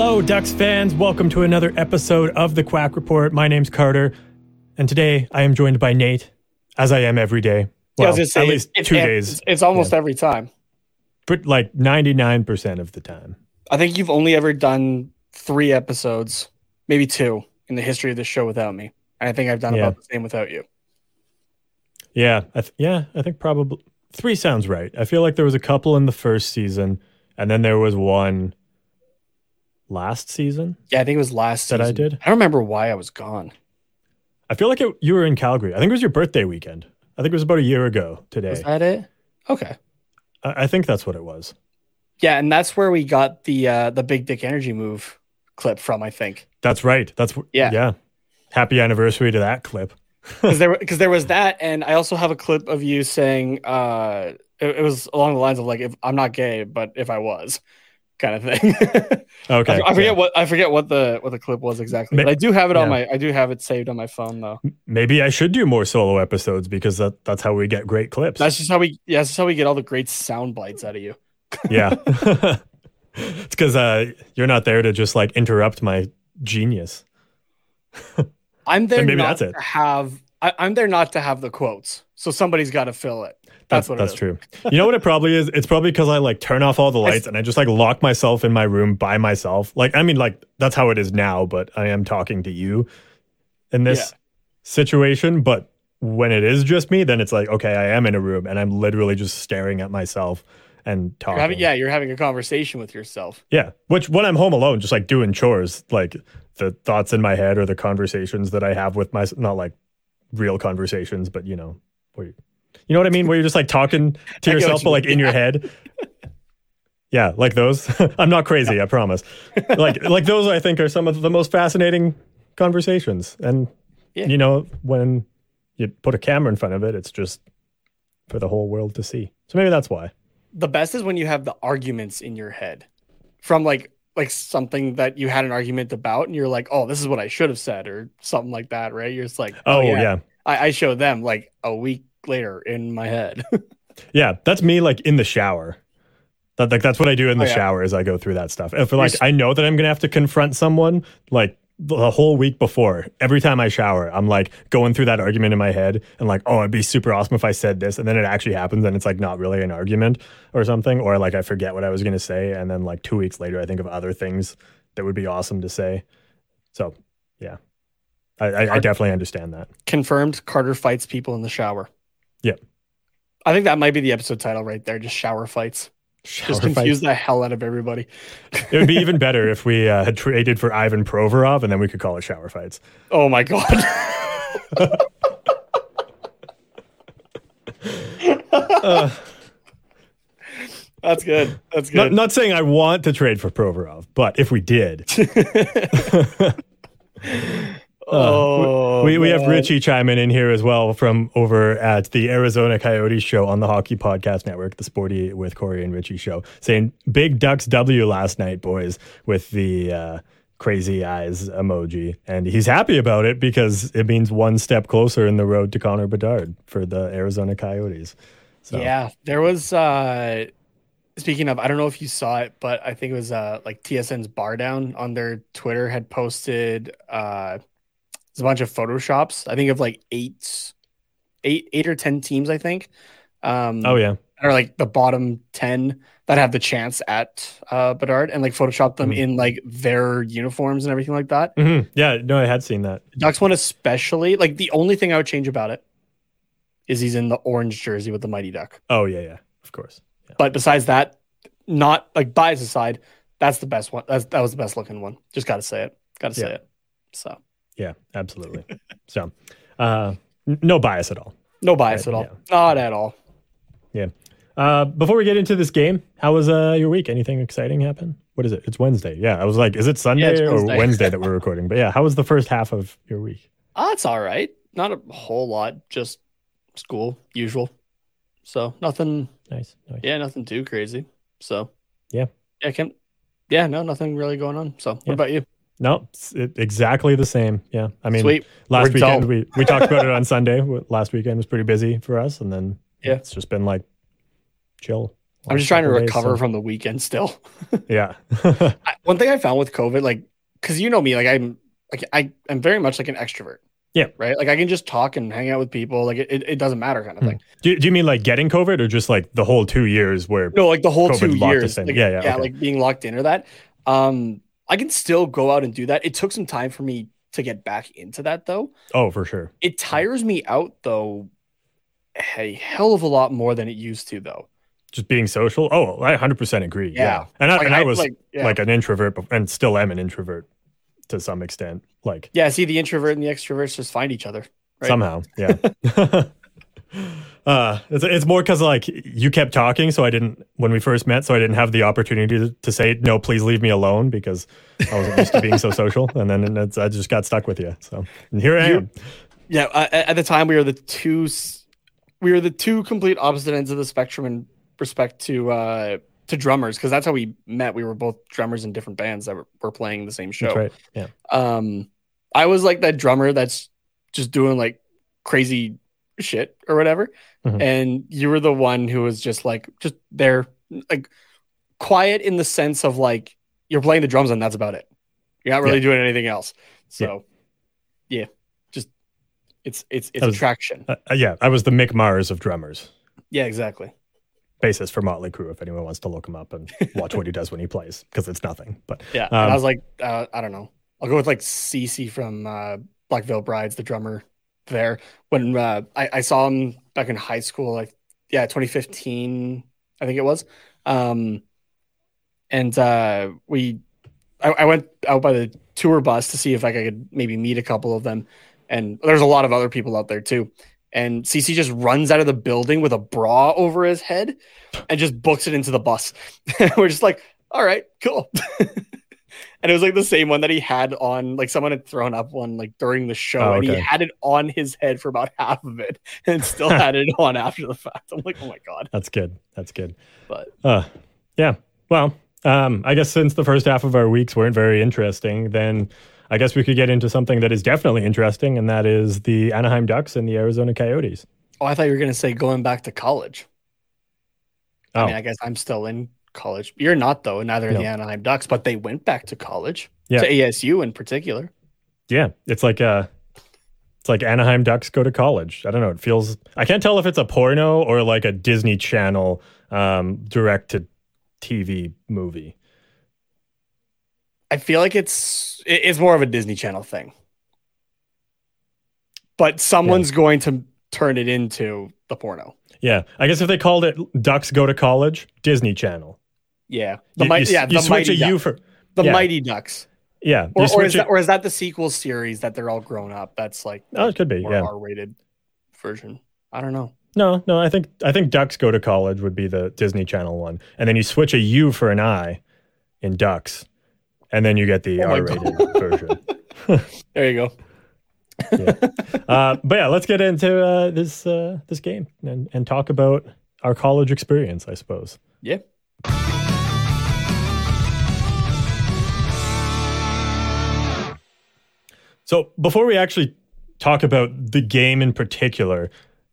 Hello, Ducks fans. Welcome to another episode of the Quack Report. My name's Carter, and today I am joined by Nate, as I am every day. Well, gonna say, at least it's, two it's, days, It's, almost every time. but like 99% of the time. I think you've only ever done three episodes, maybe two, in the history of this show without me. And I think I've done Yeah. about the same without you. Yeah, I th- yeah, I think probably three sounds right. I feel like there was a couple in the first season, and then there was one last season. Yeah, I think it was last That I did? I don't remember why I was gone. I feel like it, you were in Calgary. I think it was your birthday weekend. I think it was about a year ago today. Was that it? Okay. I, I think that's what it was. Yeah, and that's where we got the uh, the big dick energy move clip from. I think That's right. That's Yeah. yeah. Happy anniversary to that clip. because there because there was that, and I also have a clip of you saying uh, it, it was along the lines of like, if I'm not gay, but if I was, kind of thing. Okay. I, I forget yeah. what I forget what the what the clip was exactly, but I do have it on my I do have it saved on my phone though. Maybe I should do more solo episodes because that, that's how we get great clips. That's just how we yeah, that's how we get all the great sound bites out of you. yeah. it's because uh, you're not there to just like interrupt my genius. I'm there And maybe not that's it. to have I, I'm there not to have the quotes, so somebody's got to fill it. That's, what that's it is. true. You know what it probably is? It's probably because I like turn off all the lights and I just like lock myself in my room by myself. Like, I mean, like that's how it is now, but I am talking to you in this Yeah. situation. But when it is just me, then it's like, okay, I am in a room and I'm literally just staring at myself and You're talking. having, yeah, you're having a conversation with yourself. Yeah. Which when I'm home alone, just like doing chores, like the thoughts in my head or the conversations that I have with my not like real conversations, but you know, where you, know what I mean? Where you're just like talking to I get what yourself, but like in your head. Yeah, like those. I'm not crazy, I promise. Like like those I think are some of the most fascinating conversations. And Yeah. you know, when you put a camera in front of it, it's just for the whole world to see. So maybe that's why. The best is when you have the arguments in your head from like like something that you had an argument about, and you're like, oh, this is what I should have said, or something like that, right? You're just like, Oh, oh yeah. I, I showed them like a week later in my head. Yeah, that's me like in the shower. That like that's what I do in the Oh, yeah. shower is I go through that stuff. If like I know that I'm gonna have to confront someone like the whole week before, every time I shower, I'm like going through that argument in my head and like, oh, it'd be super awesome if I said this, and then it actually happens and it's like not really an argument or something, or like I forget what I was gonna say, and then like two weeks later I think of other things that would be awesome to say. So yeah. I, I, I definitely understand that. Confirmed. Carter fights people in the shower. Yep. I think that might be the episode title right there. Just shower fights. Shower Just fights. confuse the hell out of everybody. It would be even better if we uh, had traded for Ivan Provorov, and then we could call it shower fights. Oh my god. That's good. That's Not, good. not saying I want to trade for Provorov, but if we did, oh, we, we have. Richie chiming in here as well from over at the Arizona Coyotes show on the Hockey Podcast Network, the Sporty with Corey and Richie show, saying big Ducks W last night, boys, with the uh, crazy eyes emoji, and he's happy about it because it means one step closer in the road to Connor Bedard for the Arizona Coyotes. So. Yeah, there was. uh Speaking of, I don't know if you saw it, but I think it was uh like TSN's bar down on their Twitter had posted uh a bunch of photoshops. I think of like eight, eight, eight or ten teams. I think. Um, oh yeah, or like the bottom ten that have the chance at uh Bedard, and like Photoshop them mm-hmm. in like their uniforms and everything like that. Mm-hmm. Yeah, no, I had seen that. Ducks one especially. Like the only thing I would change about it is he's in the orange jersey with the Mighty Duck. Oh yeah, yeah, of course. Yeah. But besides that, not like bias aside, that's the best one. That's, that was the best looking one. Just got to say it. Got to say yeah. it. So. Yeah, absolutely. so, uh, no bias at all. No bias right, at all. Yeah. Not at all. Yeah. Uh, before we get into this game, how was uh, your week? Anything exciting happen? What is it? It's Wednesday. Yeah, I was like, is it Sunday yeah, Wednesday. or Wednesday that we're recording? But yeah, how was the first half of your week? Uh, it's all right. Not a whole lot. Just school, usual. So nothing. Nice. nice. Yeah, nothing too crazy. So yeah, yeah, can yeah, no, nothing really going on. So what yeah. about you? No, it, exactly the same. Yeah, I mean, Sweet. last We're weekend we we talked about it on Sunday. Last weekend was pretty busy for us, and then yeah, it's just been like chill. I'm just trying to recover days, so. from the weekend still. yeah. One thing I found with COVID, like, because you know me, like I'm like I I'm very much like an extrovert. Yeah. Right. Like I can just talk and hang out with people. Like it, it doesn't matter kind of hmm. thing. Do, do you mean like getting COVID or just like the whole two years where no, like the whole COVID two years. Like, yeah, yeah. Yeah. Okay. Like being locked in or that. Um, I can still go out and do that. It took some time for me to get back into that though. Oh, for sure. It tires me out though a hell of a lot more than it used to though. Just being social. Oh, I 100% agree. Yeah. yeah. And, I, like, and I, I was like, yeah. like an introvert and still am an introvert to some extent. Like, yeah, see, the introvert and the extroverts just find each other. Right? Somehow. Yeah. uh, it's, it's more because like you kept talking. So I didn't, when we first met, so I didn't have the opportunity to, to say, no, please leave me alone because I wasn't used to being so social. And then I just got stuck with you. So and here I am. Yeah. Uh, at the time, we were the two, we were the two complete opposite ends of the spectrum in respect to, uh, to drummers because that's how we met. We were both drummers in different bands that were, were playing the same show. Right. Yeah. Um, I was like that drummer that's just doing like crazy shit or whatever, mm-hmm. and you were the one who was just like just there, like quiet in the sense of like you're playing the drums and that's about it. You're not really yeah. doing anything else. So, yeah, yeah just it's it's it's was, attraction. Uh, yeah, I was the Mick Mars of drummers. Yeah, exactly Basis for Motley Crue. If anyone wants to look him up and watch what he does when he plays, because it's nothing. But yeah, um, I was like, uh, I don't know. I'll go with like CC from uh, Black Veil Brides, the drummer there. When uh, I, I, saw him back in high school, like yeah, 2015, I think it was. Um, and uh, we, I, I went out by the tour bus to see if like, I could maybe meet a couple of them. And there's a lot of other people out there too and CC just runs out of the building with a bra over his head and just books it into the bus. We're just like, all right, cool. and it was like the same one that he had on, like someone had thrown up one like during the show, oh, okay. and he had it on his head for about half of it, and still had it on after the fact. I'm like, oh my god, that's good. That's good. But uh, yeah, well, um, I guess since the first half of our weeks weren't very interesting, then I guess we could get into something that is definitely interesting, and that is the Anaheim Ducks and the Arizona Coyotes. Oh, I thought you were going to say going back to college. Oh. I mean, I guess I'm still in college. You're not, though, neither no. the Anaheim Ducks, but they went back to college, yeah. to ASU in particular. Yeah, it's like uh it's like Anaheim Ducks go to college. I don't know. It feels I can't tell if it's a porno or like a Disney Channel um, direct to TV movie. I feel like it's it's more of a Disney Channel thing. But someone's yeah. going to turn it into the porno. Yeah, I guess if they called it "Ducks Go to College," Disney Channel. Yeah, the you, you, yeah, the a U for the yeah. Mighty Ducks. Yeah, or, or is that, or is that the sequel series that they're all grown up? That's like oh, it could be yeah R-rated version. I don't know. No, no, I think I think Ducks Go to College would be the Disney Channel one, and then you switch a U for an I in Ducks, and then you get the oh R-rated version. there you go. yeah. Uh, but yeah, let's get into uh, this uh, this game and, and talk about our college experience, I suppose. Yeah. So before we actually talk about the game in particular,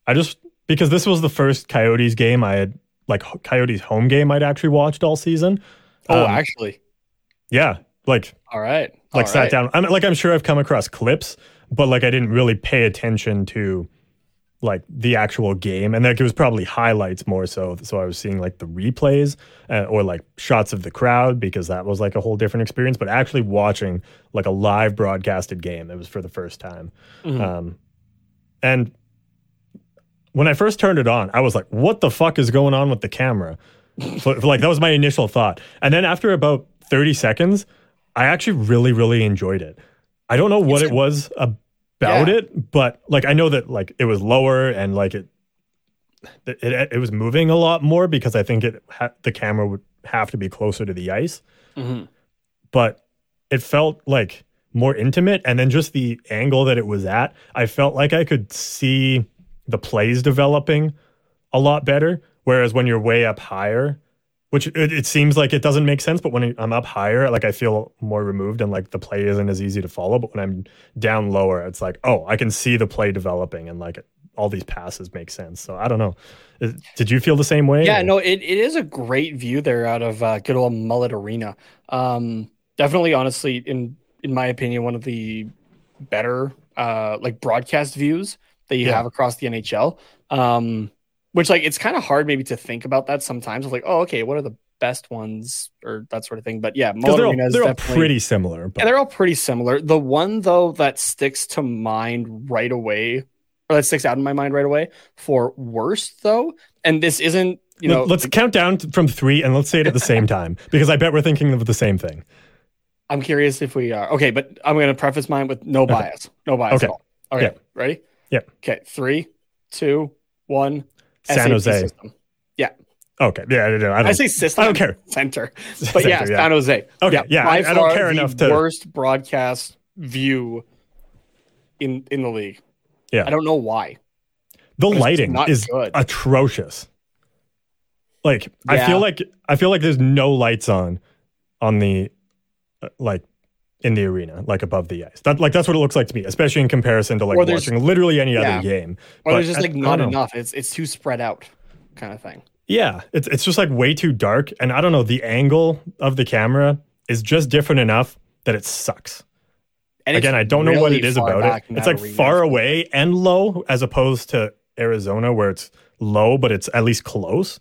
I just because this was the first Coyotes game I had like Coyotes home game I'd actually watched all season. Oh, Um, actually. Yeah, like All right. like All sat right. down. I'm like I'm sure I've come across clips, but like I didn't really pay attention to like the actual game, and like it was probably highlights more so. So I was seeing like the replays uh, or like shots of the crowd because that was like a whole different experience. But actually watching like a live broadcasted game, it was for the first time. Mhm. Um, and when I first turned it on, I was like, "What the fuck is going on with the camera?" so, like that was my initial thought, and then after about thirty seconds, I actually really, really enjoyed it. I don't know what It's it was about Yeah. it, but like I know that like it was lower and like it, it, it, it was moving a lot more because I think it ha- the camera would have to be closer to the ice Mhm. but it felt like more intimate and then just the angle that it was at i felt like i could see the plays developing a lot better whereas when you're way up higher which it, it seems like it doesn't make sense but when i'm up higher like i feel more removed and like the play isn't as easy to follow but when i'm down lower it's like oh i can see the play developing and like all these passes make sense so i don't know did you feel the same way Yeah, or- no, it, it is a great view there out of uh, good old Mullet Arena. Um, definitely, honestly, in in my opinion, one of the better uh, like broadcast views that you Yeah. have across the NHL. Um, which like it's kind of hard maybe to think about that sometimes. Like, oh, okay, what are the best ones or that sort of thing. But yeah, Mullet they're, all, they're all pretty similar but Yeah, they're all pretty similar. The one though that sticks to mind right away, or that sticks out in my mind right away for worst though, and this isn't you know Let, us count down from three and let's say it at the same time because I bet we're thinking of the same thing. I'm curious if we are okay, but I'm going to preface mine with no bias, no bias Okay. at all. Okay, Yeah. ready? Yeah. Okay, three, two, one. San SAP Jose. System. Okay. Yeah. I, don't- I, I say system. I don't care. Center, but yeah, Center, yeah. San Jose. Okay, yeah, I- by I don't care enough to- worst broadcast view in in the league. Yeah. I don't know why. the lighting is good. atrocious. Like I feel like I feel like there's no lights on on the uh, like in the arena, like above the ice. That like that's what it looks like to me, especially in comparison to like watching literally any Yeah. other game. Or But there's just like don't enough. It's it's too spread out, kind of thing. Yeah, it's it's just like way too dark, and I don't know. The angle of the camera is just different enough that it sucks. And Again, I don't know what it is about it. It's like arena. far away and low, as opposed to Arizona where it's low, but it's at least close.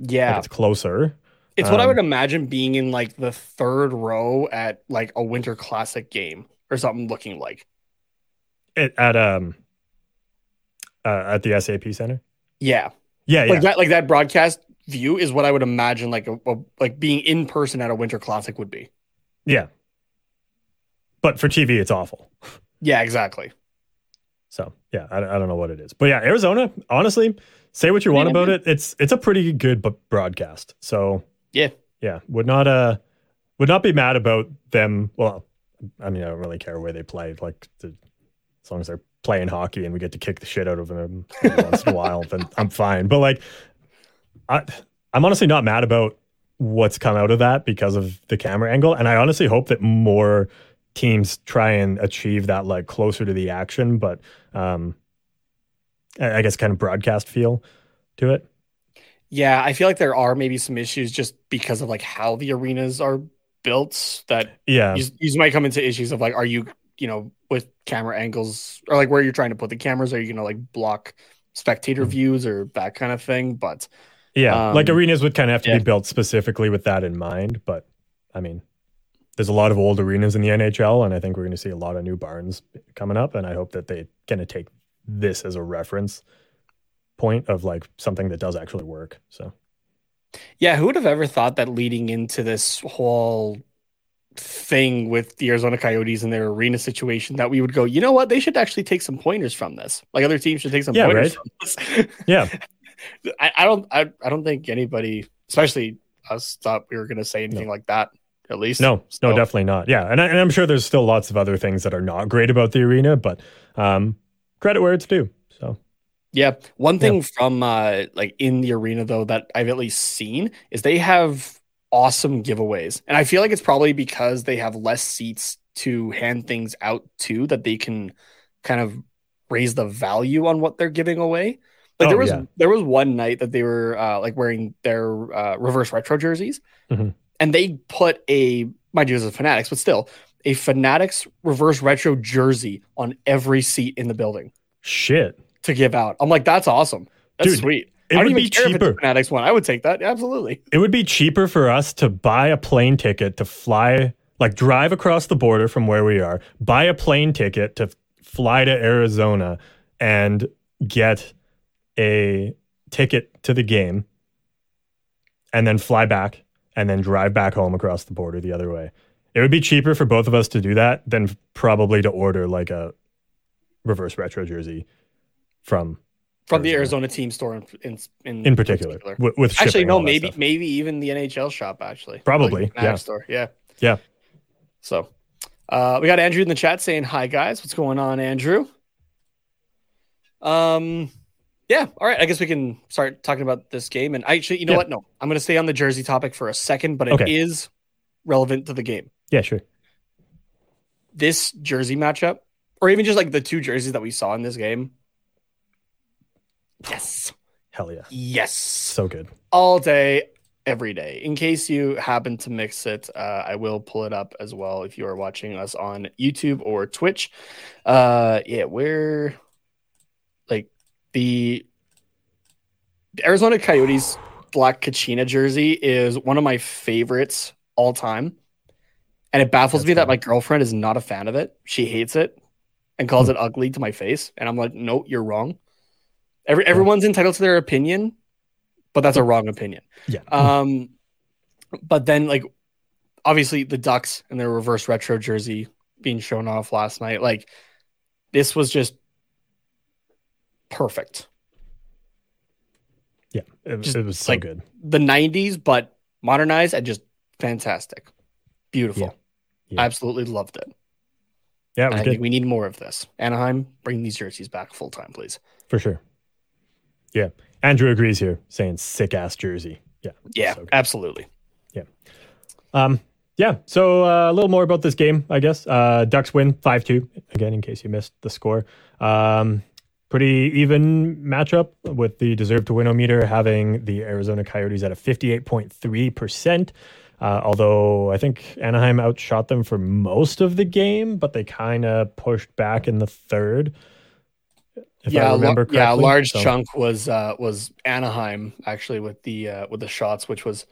Like Yeah, it's closer. It's what I um, would imagine being in like the third row at like a Winter Classic game or something looking like. It, at um uh, at the SAP Center. Yeah, Yeah, yeah, like that like that broadcast view is what I would imagine like a, a like being in person at a Winter Classic would be. yeah. But for TV, it's awful. Yeah, exactly. So yeah, I, I don't know what it is, but yeah, Arizona. Honestly, say what you want Yeah, about it. It's it's a pretty good bu- broadcast. So Yeah. yeah, would not uh would not be mad about them. Well, I mean, I don't really care where they play. Like as long as they're playing hockey and we get to kick the shit out of them once in a while, then I'm fine. But like, I I'm honestly not mad about what's come out of that because of the camera angle, and I honestly hope that more teams try and achieve that like closer to the action, but um, I guess kind of broadcast feel to it. Yeah, I feel like there are maybe some issues just because of like how the arenas are built that Yeah, you, you might come into issues of like, are you, you know, with camera angles or like where you're trying to put the cameras? Are you going to like block spectator Mm-hmm. views or that kind of thing? But yeah. like um, arenas would kind of have to yeah. be built specifically with that in mind. But I mean, there's a lot of old arenas in the NHL, and I think we're going to see a lot of new barns coming up. And I hope that they kind of take this as a reference point of like something that does actually work. So yeah, who would have ever thought that leading into this whole thing with the Arizona Coyotes and their arena situation that we would go, you know what, they should actually take some pointers from this. Like other teams should take some Yeah, pointers right. from this. yeah, I, I don't I, I don't think anybody, especially us, thought we were going to say anything like that. At least no, no, definitely not. Yeah, and, I, and I'm sure there's still lots of other things that are not great about the arena, but um, credit where it's due. Yeah, one thing from uh like in the arena though that I've at least seen is they have awesome giveaways, and I feel like it's probably because they have less seats to hand things out to that they can kind of raise the value on what they're giving away. Like Oh, there was yeah. there was one night that they were uh, like wearing their uh, reverse retro jerseys, Mhm. and they put a mind you, it was a Fanatics, but still a Fanatics reverse retro jersey on every seat in the building Shit. To give out. I'm like, that's awesome. That's Dude, sweet. it I don't would even be care if it's a cheaper. Fanatics one. I would take that. Absolutely. It would be cheaper for us to buy a plane ticket to fly, like drive across the border from where we are, buy a plane ticket to fly to Arizona and get a ticket to the game and then fly back and then drive back home across the border the other way. It would be cheaper for both of us to do that than probably to order like a reverse retro jersey from From the Arizona. Arizona team store in in, in, in particular, with, with Actually, no, maybe maybe even the NHL shop. Actually, Probably, Like yeah. Store. Yeah. Yeah. So, uh, we got Andrew in the chat saying hi, guys. What's going on, Andrew? Um, yeah. All right. I guess we can start talking about this game. And actually, you know Yeah. what? No, I'm going to stay on the jersey topic for a second, but it is Okay. relevant to the game. Yeah, sure. This jersey matchup, or even just like the two jerseys that we saw in this game. Yes. Hell yeah. Yes. So good. all day, every day. In case you happen to mix it, uh, I will pull it up as well if you are watching us on YouTube or Twitch. Uh, yeah, we're like the, the Arizona Coyotes black Kachina jersey is one of my favorites all time. And it baffles That's me that my girlfriend is not a fan of it. She hates it and calls it ugly to my face. And I'm like, no, you're wrong. Every, everyone's entitled to their opinion, but that's a wrong opinion. Yeah. Um, but then like obviously the Ducks and their reverse retro jersey being shown off last night, like this was just perfect. yeah. It, just it was so like- good. The '90s, but modernized and just fantastic, beautiful. Yeah. Absolutely loved it. Yeah, it I good think we need more of this. Anaheim, bring these jerseys back full time, please. for sure. Yeah. Andrew agrees here, saying sick ass jersey. Yeah. Yeah, So absolutely. Um, yeah. So uh, a little more about this game, I guess. Uh, Ducks win five two. Again, in case you missed the score. Um, pretty even matchup with the deserve to win meter having the Arizona Coyotes at a fifty eight point three percent. Uh, although I think Anaheim outshot them for most of the game, but they kind of pushed back in the third. If yeah, I a remember correctly. yeah, a large So- chunk was uh, was Anaheim actually with the uh, with the shots, which was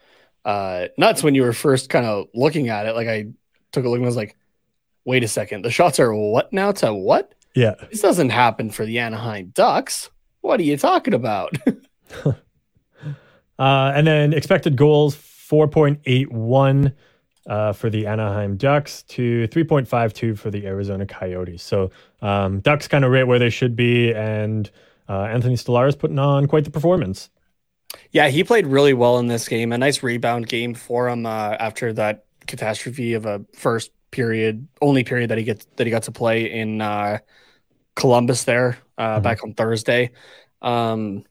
uh, nuts when you were first kind of looking at it. Like I took a look and was like, wait a second, the shots are what now to what? Yeah. This doesn't happen for the Anaheim Ducks. What are you talking about? Uh, and then expected goals 4.81 uh, for the Anaheim Ducks to 3.52 for the Arizona Coyotes. So um, Ducks kind of right where they should be, and uh, Anthony Stolarz putting on quite the performance. yeah, he played really well in this game. A nice rebound game for him uh, after that catastrophe of a first period, only period that he gets that he got to play in uh, Columbus there uh, Mhm. back on Thursday. Um,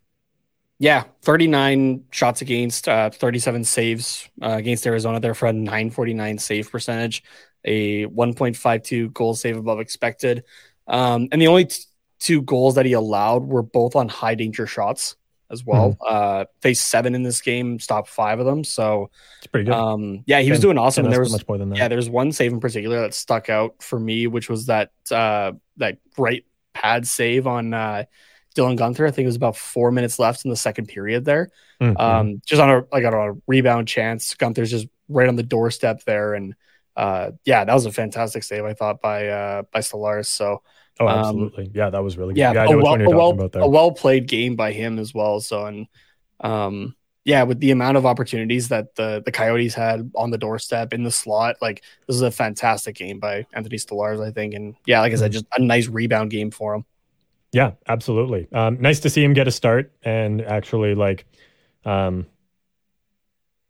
yeah, 39 shots against, uh, 37 saves uh, against Arizona there for a 949 save percentage, a 1.52 goal save above expected. Um, and the only t- two goals that he allowed were both on high danger shots as well. Uh, faced seven in this game, stopped five of them. So, It's pretty good. um, yeah, he was doing awesome. there was much more than that. yeah, there's one save in particular that stuck out for me, which was that uh that right pad save on uh Dylan Guenther. I think it was about four minutes left in the second period there. Mhm. Um just on a like on a rebound chance. Guenther's just right on the doorstep there. And uh yeah, that was a fantastic save, I thought, by uh by Stolarz. So oh, um, absolutely. Yeah, that was really good. yeah, Yeah, I a well, you're a talking well, about there. a well played game by him as well. So and um yeah, with the amount of opportunities that the the Coyotes had on the doorstep in the slot, like this is a fantastic game by Anthony Stolarz, I think. And yeah, like I Mm-hmm. said, just a nice rebound game for him. Yeah, absolutely. Um, nice to see him get a start and actually like, um,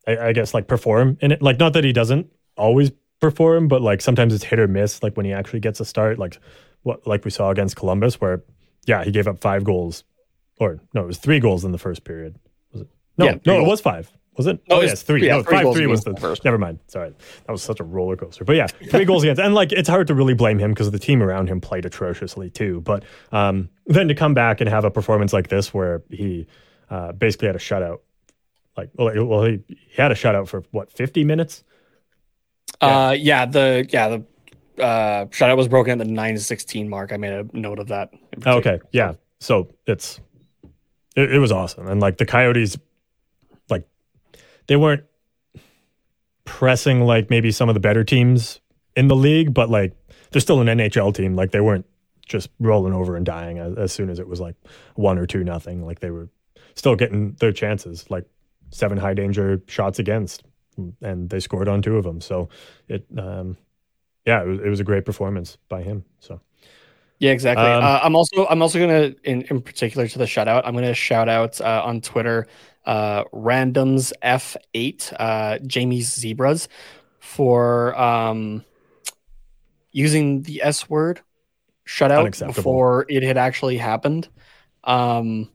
I, I guess like perform in it. Like, not that he doesn't always perform, but like sometimes it's hit or miss. Like when he actually gets a start, like what like we saw against Columbus, where yeah, he gave up five goals, or no, it was three goals in the first period. Was it? No, Yeah, no, it was five. Was it? No, oh, it's- yes, three. yeah, no, three five three was the first. Never mind. Sorry, that was such a roller coaster. But yeah, three goals against, and like it's hard to really blame him because the team around him played atrociously too. But um, then to come back and have a performance like this where he uh, basically had a shutout, like well, well he, he had a shutout for what fifty minutes. Uh, yeah, the yeah the uh, shutout was broken at the nine sixteen mark. I made a note of that. Okay, yeah. So it's it, it was awesome, and like the Coyotes, like they weren't pressing like maybe some of the better teams in the league, but like they're still an NHL team. Like they weren't just rolling over and dying as, as soon as it was like one or two nothing. Like they were still getting their chances, like seven high danger shots against, and they scored on two of them. So it, um, yeah, it was, it was a great performance by him. So. Yeah, exactly. Um, uh, I'm also I'm also gonna in, in particular to the shutout. I'm gonna shout out uh, on Twitter, uh, randoms F8, uh, Jamie's zebras, for um, using the S word shutout before it had actually happened. Um,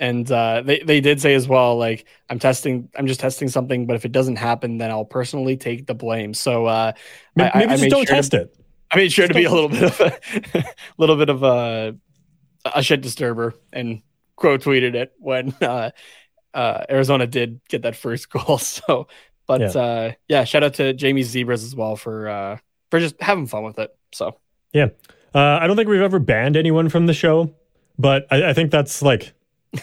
and uh, they they did say as well, like I'm testing, I'm just testing something, but if it doesn't happen, then I'll personally take the blame. So uh, Maybe, I- I just don't sure to- test it. I made sure to be a little bit of a little bit of a a shit disturber and quote tweeted it when uh, uh, Arizona did get that first goal. So, but Yeah. uh, yeah, shout out to Jamie Zebras as well for uh, for just having fun with it. So Yeah. Uh, I don't think we've ever banned anyone from the show, but I, I think that's like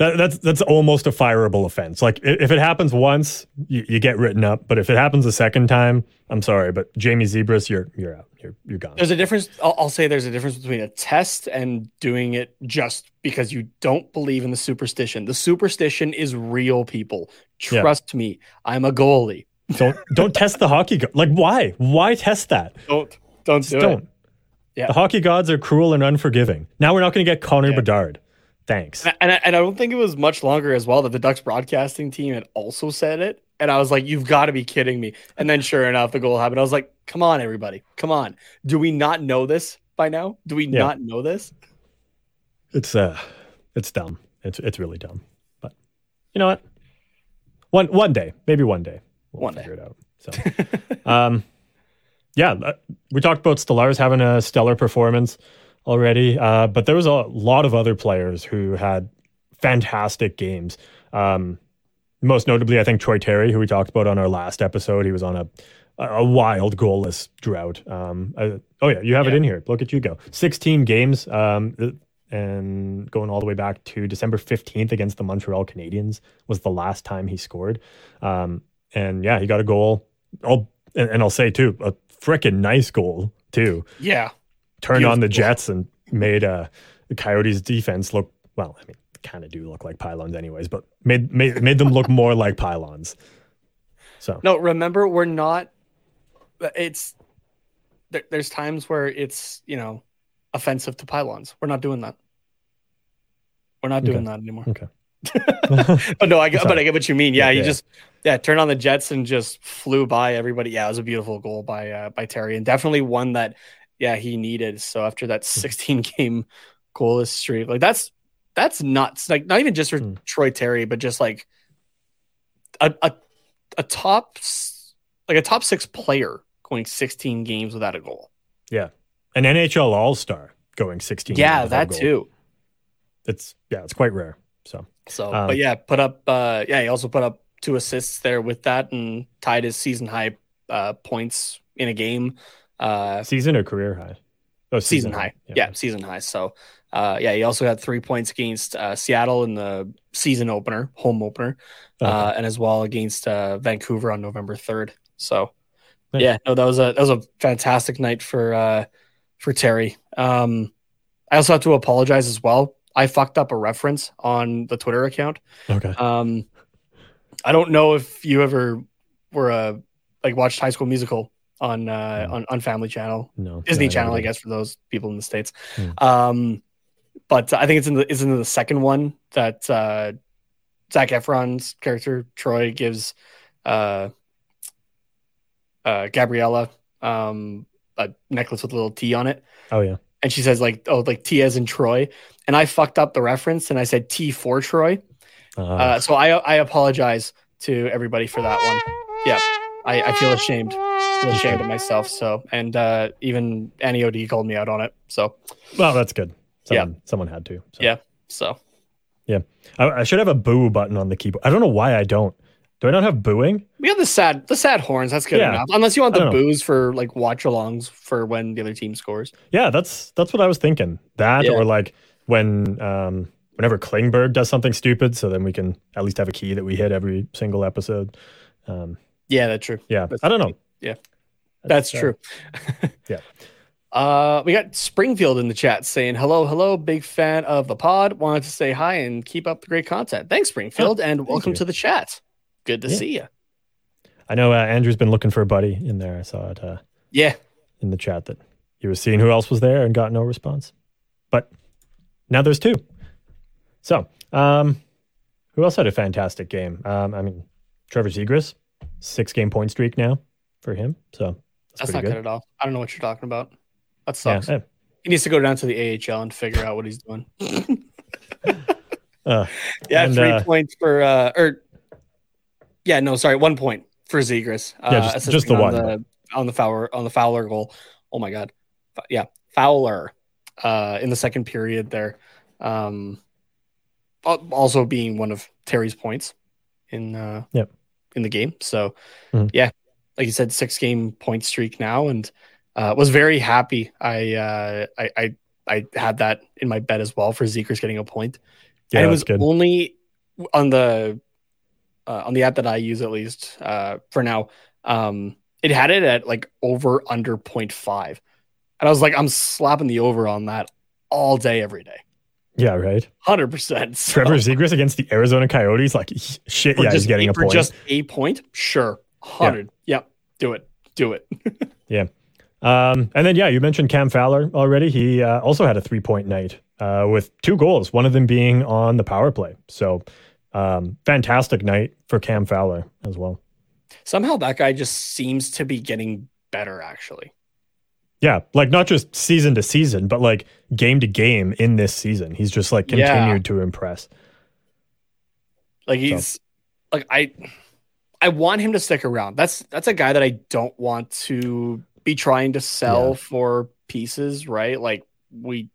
that, that's that's almost a fireable offense. Like if it happens once, you, you get written up, but if it happens a second time, I'm sorry, but Jamie Zebras, you're you're out. You're you're gone. there's a difference. I'll, I'll say there's a difference between a test and doing it just because you don't believe in the superstition. The superstition is real, people. Yeah. Trust me. I'm a goalie. Don't don't test the hockey. Go- like why? Why test that? Don't don't do don't. it. Yeah. The hockey gods are cruel and unforgiving. Now we're not going to get Connor Yeah. Bedard. Thanks. And I, and I, don't think it was much longer as well that the Ducks broadcasting team had also said it. And I was like, you've got to be kidding me. And then sure enough, the goal happened. I was like, come on, everybody. Come on. Do we not know this by now? Do we Yeah. not know this? It's uh, it's dumb. It's it's really dumb. But you know what? One one day, maybe one day, we'll One day. figure it out. So, um, yeah, uh, we talked about Stolarz having a stellar performance already, uh, but there was a lot of other players who had fantastic games. Um, most notably, I think Troy Terry, who we talked about on our last episode, he was on a a wild goalless drought. Um, uh, oh yeah, you have it in here. Look at you go. 16 games, um, and going all the way back to December 15th against the Montreal Canadiens was the last time he scored. Um, and yeah, he got a goal. Oh, and, and I'll say too, a freaking nice goal too. Yeah. Turned on the Jets and made uh, the Coyotes defense look well. I mean, kind of do look like pylons, anyways, but made made made them look more like pylons. So No, remember, we're not, it's, there, there's times where it's, you know, offensive to pylons. We're not doing that. We're not doing Okay. that anymore. okay. but no, I get, but I get what you mean. Yeah, you just yeah, turn on the Jets and just flew by everybody. Yeah, it was a beautiful goal by uh, by Terry, and definitely one that yeah he needed. So after that Hmm. 16 game goalless streak, like that's that's nuts. Like not even just for Hmm. Troy Terry, but just like a a a top like a top six player going 16 games without a goal. Yeah, an NHL All Star going 16. Yeah, games without a that too. It's yeah, it's quite rare. So So, Um, but yeah, put up. Uh, yeah, he also put up two assists there with that, and tied his season high uh, points in a game. Uh, season or career high? Oh, season high, yeah. season high. So, uh, yeah, he also had three points against uh, Seattle in the season opener, home opener, uh, and as well against uh, Vancouver on November third. So, Nice. yeah, no, that was a that was a fantastic night for uh, for Terry. Um, I also have to apologize as well. I fucked up a reference on the Twitter account. Okay. Um, I don't know if you ever were a like watched High School Musical on uh, on on Family Channel, No. Disney no, Channel, I guess for those people in the states. Hmm. Um, but I think it's in the it's in the second one that uh, Zac Efron's character Troy gives uh, uh, Gabriella um, a necklace with a little T on it. Oh yeah. and she says like oh like T as in Troy, and I fucked up the reference and I said T for Troy, Uh, so I I apologize to everybody for that one. Yeah, I, I feel ashamed. I feel ashamed of myself. So and uh, even Annie Od called me out on it. So well, that's good. Someone, someone had to. So. yeah. So Yeah. I, I should have a boo button on the keyboard. I don't know why I don't. Do I not have booing? we have the sad the sad horns. That's good Yeah. enough. Unless you want the don't know. boos for like watch alongs for when the other team scores. Yeah, that's that's what I was thinking. That Yeah. or like when um whenever Klingberg does something stupid, so then we can at least have a key that we hit every single episode. Um Yeah, that's true. yeah. That's- I don't know. yeah. That's true. yeah. Uh, we got Springfield in the chat saying hello, hello, big fan of the pod. Wanted to say hi and keep up the great content. Thanks, Springfield, and welcome you. to the chat. Good to Yeah. see you. I know uh, Andrew's been looking for a buddy in there. I saw it uh, Yeah, in the chat that he was seeing who else was there and got no response. But now there's two. So, um, who else had a fantastic game? Um, I mean, Trevor Zegras, six game point streak now for him. So that's, that's not good. at all. I don't know what you're talking about. That sucks. eh, He needs to go down to the AHL and figure out what he's doing. uh, Yeah, And, three uh, points for uh or yeah, no, sorry, one point for Zegras. Uh, Yeah, just- just the on one, the, on the Fowler on the Fowler goal. Oh my god, yeah, Fowler uh, in the second period there. Um, also being one of Terry's points in uh, Yep. in the game. So Mhm. yeah, like you said, six game point streak now, and uh, was very happy. I uh, I, I I had that in my bet as well for Zegras getting a point yeah, and it was good. only on the uh, on the app that I use at least uh, for now. Um, it had it at like over under 0.5. and I was like, I'm slapping the over on that all day, every day, Yeah, right. hundred percent. So Trevor Zegras against the Arizona Coyotes, like shit. for Yeah, he's getting a for point. just a point, sure, hundred. Yep, do it, do it. Yeah. Um, and then, yeah, you mentioned Cam Fowler already. He uh, also had a three point night uh, with two goals, one of them being on the power play. So, um, fantastic night for Cam Fowler as well. Somehow that guy just seems to be getting better. Actually, Yeah, like not just season to season, but like game to game in this season. He's just like Yeah. continued to impress. Like he's like I I want him to stick around. That's that's a guy that I don't want to be trying to sell Yeah. for pieces, right? Like we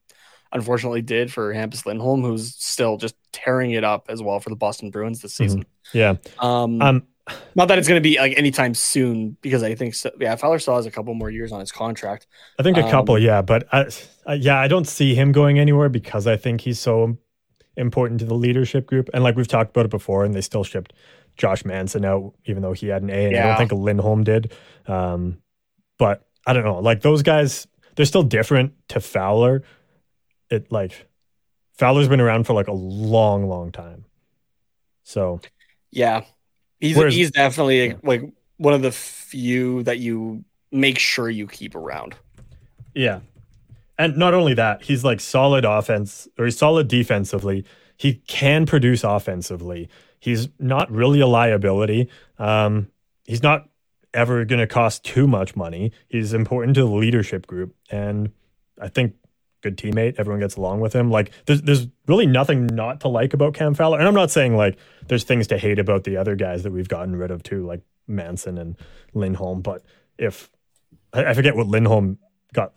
unfortunately did for Hampus Lindholm, who's still just tearing it up as well for the Boston Bruins this season. Yeah. Um, Um, not that it's going to be like anytime soon because I think so, yeah, Fowler still has a couple more years on his contract. I think a couple, Um, yeah, but I, I, yeah, I don't see him going anywhere because I think he's so important to the leadership group. And like we've talked about it before, and they still shipped Josh Manson out, even though he had an A, and I don't think Lindholm did. Um, but I don't know, like those guys, they're still different to Fowler. It like Fowler's been around for like a long, long time. So Yeah, he's Whereas- he's definitely like, like one of the few that you make sure you keep around. Yeah. And not only that, he's like solid offense or he's solid defensively. He can produce offensively. He's not really a liability. Um, he's not ever going to cost too much money. He's important to the leadership group. And I think good teammate. Everyone gets along with him. Like there's, there's really nothing not to like about Cam Fowler. And I'm not saying like there's things to hate about the other guys that we've gotten rid of too, like Manson and Lindholm. But if I, I forget what Lindholm got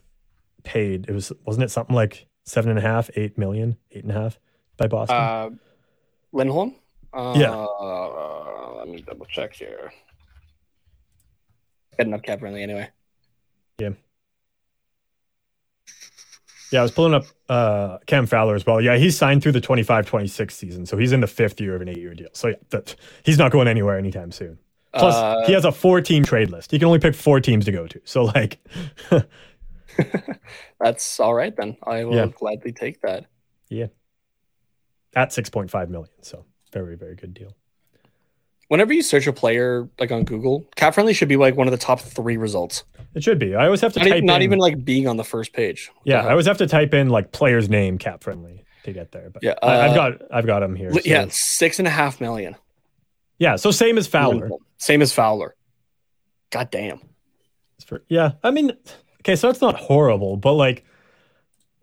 paid. It was wasn't it something like seven and a half, eight million, eight and a half by Boston? Uh, Lindholm? Uh, Yeah. Let me double check here. Good enough cap friendly anyway. yeah, Yeah, I was pulling up uh, Cam Fowler as well. Yeah, he's signed through the 25-26 season, so he's in the fifth year of an eight-year deal. So yeah, that, he's not going anywhere anytime soon. Plus, Uh, he has a four-team trade list. He can only pick four teams to go to. So like, That's all right then. I will Yeah. gladly take that. Yeah. At six point five million. So very very good deal. Whenever you search a player like on Google, cap friendly should be like one of the top three results. It should be. I always have to Not, type not in, even like being on the first page. Yeah. I always have to type in like player's name cap friendly to get there. But Yeah, I, I've uh, got I've got him here. So- yeah, six and a half million. yeah. So same as Fowler. Same as Fowler. God damn. For, yeah, I mean, okay, so it's not horrible, but like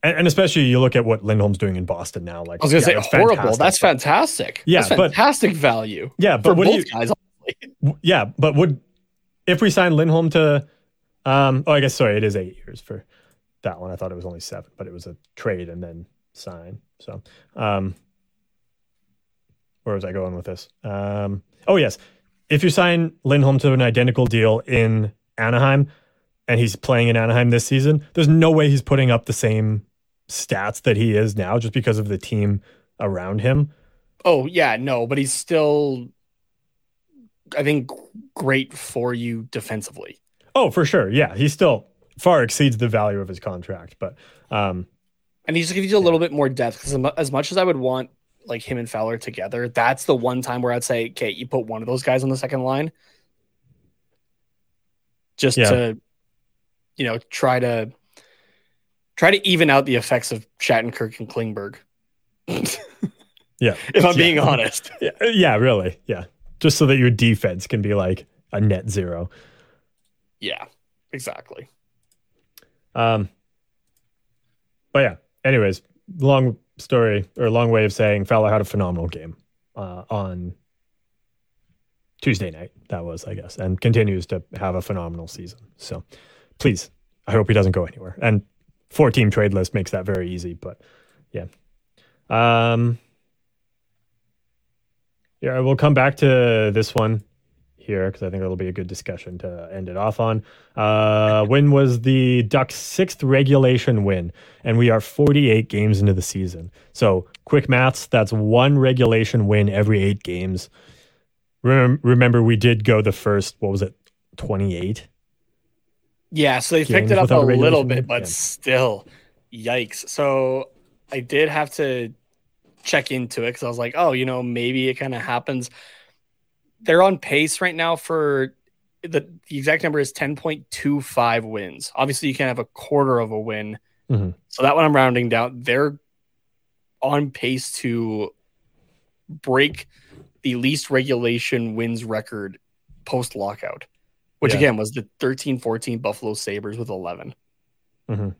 and, and especially you look at what Lindholm's doing in Boston now. Like I was gonna yeah, say it's horrible. fantastic, That's fantastic. Yeah, That's but- fantastic value. Yeah, but what do both you? guys. Yeah, but would if we sign Lindholm to? Um, oh, I guess sorry, it is eight years for that one. I thought it was only seven, but it was a trade and then sign. So, um, where was I going with this? Um, oh yes, if you sign Lindholm to an identical deal in Anaheim, and he's playing in Anaheim this season, there's no way he's putting up the same stats that he is now just because of the team around him. Oh yeah, no, but he's still, I think, great for you defensively. Oh, for sure. Yeah, he still far exceeds the value of his contract, but um, And he just gives you a little bit more depth because as much as I would want like him and Fowler together, that's the one time where I'd say, okay, you put one of those guys on the second line, just Yeah. to, you know, try to try to even out the effects of Shattenkirk and Klingberg. yeah, If I'm Yeah. being honest, yeah, yeah, really, yeah, just so that your defense can be like a net zero. yeah, exactly. Um, but yeah. Anyways, long story or long way of saying Fowler had a phenomenal game uh, on Tuesday night. That was, I guess, and continues to have a phenomenal season. So, please, I hope he doesn't go anywhere. And four team trade list makes that very easy. But yeah, um, yeah, we'll come back to this one here because I think it'll be a good discussion to end it off on. Uh, when was the Ducks' sixth regulation win? And we are 48 games into the season. So, quick maths that's one regulation win every eight games. Remember, remember we did go the first, what was it, 28? Yeah, so they picked it up a little bit, but Yeah. still, yikes. So I did have to check into it because I was like, oh, you know, maybe it kind of happens. They're on pace right now for the, the exact number is 10.25 wins. Obviously, you can't have a quarter of a win. Mhm. So that one I'm rounding down. They're on pace to break the least regulation wins record post lockout, which Yeah. again was the 13 14 Buffalo Sabres with 11. Mhm.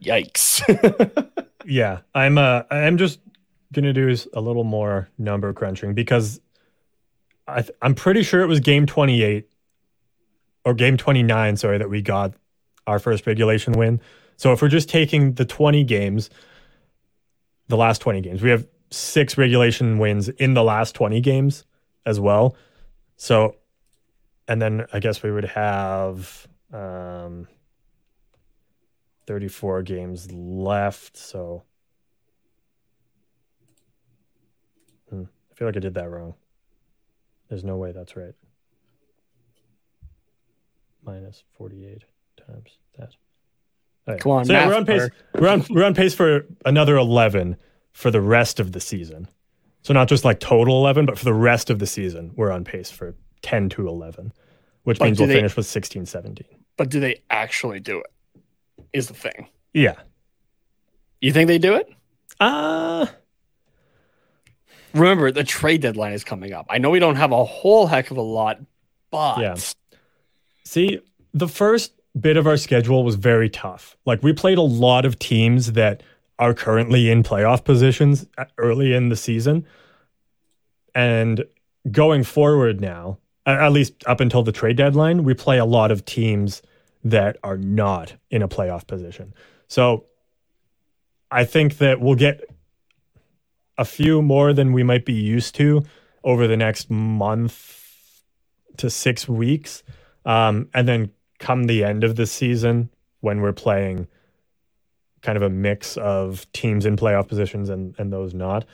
Yikes. Yeah, I'm. Uh, I'm just gonna do a little more number crunching because I th- I'm pretty sure it was game 28 or game 29. Sorry, that we got our first regulation win. So if we're just taking the 20 games, the last 20 games, we have six regulation wins in the last 20 games as well. So, and then I guess we would have. Um, 34 games left. So Hmm, I feel like I did that wrong. There's no way that's right. Minus 48 times that. All right. Come on, so yeah, we're on pace. We're on we're on pace for another 11 for the rest of the season. So not just like total 11, but for the rest of the season, we're on pace for 10 to 11, which But means we'll they- finish with 16, 17. but do they actually do it? Is the thing. Yeah. You think they do it? Uh Remember, the trade deadline is coming up. I know we don't have a whole heck of a lot, but Yeah. See, the first bit of our schedule was very tough. Like we played a lot of teams that are currently in playoff positions early in the season. And going forward now, at least up until the trade deadline, we play a lot of teams that are not in a playoff position. So I think that we'll get a few more than we might be used to over the next month to six weeks. Um, and then come the end of the season when we're playing kind of a mix of teams in playoff positions and, and those not,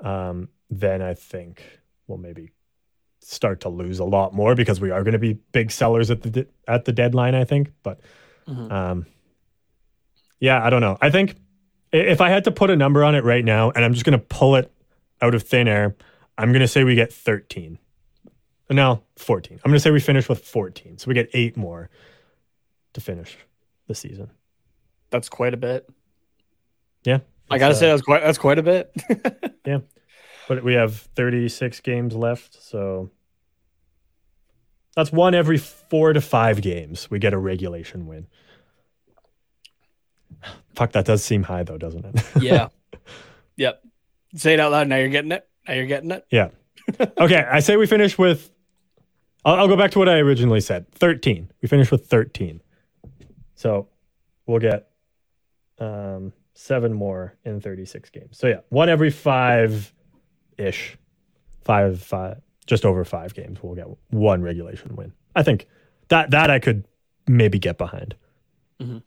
um, then I think we'll maybe start to lose a lot more because we are going to be big sellers at the de- at the deadline. I think, but Mhm. um, yeah, I don't know. I think if I had to put a number on it right now, and I'm just going to pull it out of thin air, I'm going to say we get 13. No, 14. I'm going to say we finish with 14. So we get eight more to finish the season. that's quite a bit. Yeah. I gotta It's, say uh, that's quite that's quite a bit. But we have 36 games left. So that's one every four to five games. We get a regulation win. Fuck, that does seem high though, doesn't it? Yeah. yep. Say it out loud. Now you're getting it. Now you're getting it. yeah. Okay, I say we finish with. I'll, I'll go back to what I originally said. Thirteen. We finish with thirteen. So we'll get um, seven more in thirty-six games. So yeah, one every five ish, five five, just over five games. We'll get one regulation win. I think that that I could maybe get behind. Mhm.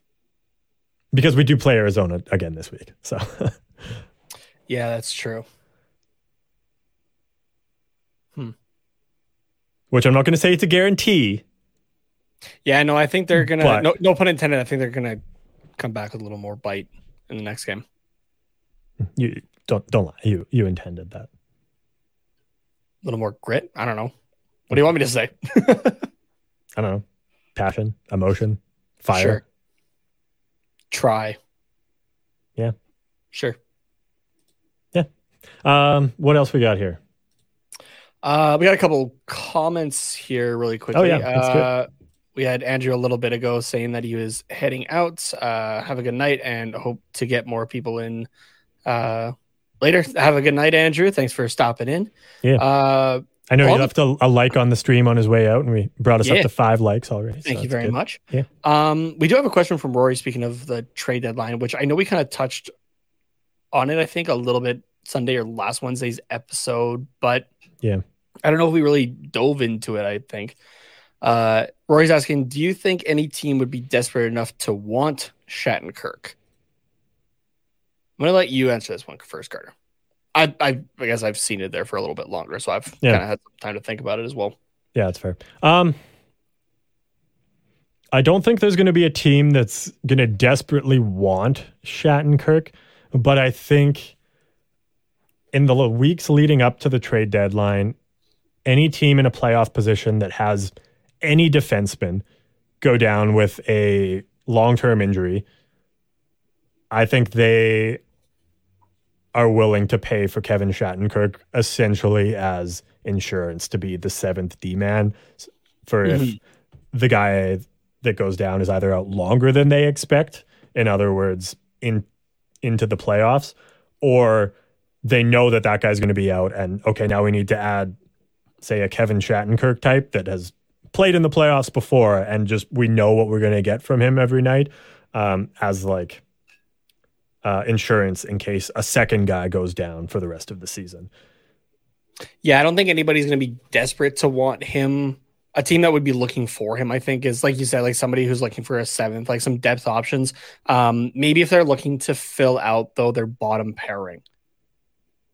Because we do play Arizona again this week. So Yeah, that's true. which I'm not going to say it's a guarantee. Yeah, no, I think they're gonna. But- no, no pun intended. I think they're gonna come back with a little more bite in the next game. You don't don't lie. You you intended that. A little more grit. I don't know. What do you want me to say? I don't know. Passion, emotion, fire. Sure. Try. Yeah. Sure. Yeah. Um, what else we got here? Uh, we got a couple comments here really quickly. Oh, yeah, that's good. uh, we had Andrew a little bit ago saying that he was heading out. Uh, have a good night and hope to get more people in uh, later. Have a good night, Andrew. Thanks for stopping in. Yeah. Uh, I know he left a, a like on the stream on his way out, and we brought us Yeah. up to five likes already. so Thank you very good. much. Yeah. Um, we do have a question from Rory. Speaking of the trade deadline, which I know we kind of touched on it, I think a little bit Sunday or last Wednesday's episode, but Yeah. I don't know if we really dove into it. I think uh, Rory's asking, do you think any team would be desperate enough to want Shattenkirk? I'm gonna let you answer this one first, Carter. I, I, I guess I've seen it there for a little bit longer, so I've Yeah. kind of had some time to think about it as well. Yeah, that's fair. Um, I don't think there's going to be a team that's going to desperately want Shattenkirk, but I think in the weeks leading up to the trade deadline, any team in a playoff position that has any defenseman go down with a long term injury, I think they are willing to pay for Kevin Shattenkirk essentially as insurance to be the seventh D man for if the guy that goes down is either out longer than they expect, in other words, in into the playoffs, or they know that that guy's going to be out, and okay, now we need to add, say, a Kevin Shattenkirk type that has played in the playoffs before, and just we know what we're going to get from him every night, um, as like uh, insurance in case a second guy goes down for the rest of the season. Yeah, I don't think anybody's going to be desperate to want him. A team that would be looking for him, I think, is like you said, like somebody who's looking for a seventh, like some depth options. Um, maybe if they're looking to fill out though their bottom pairing,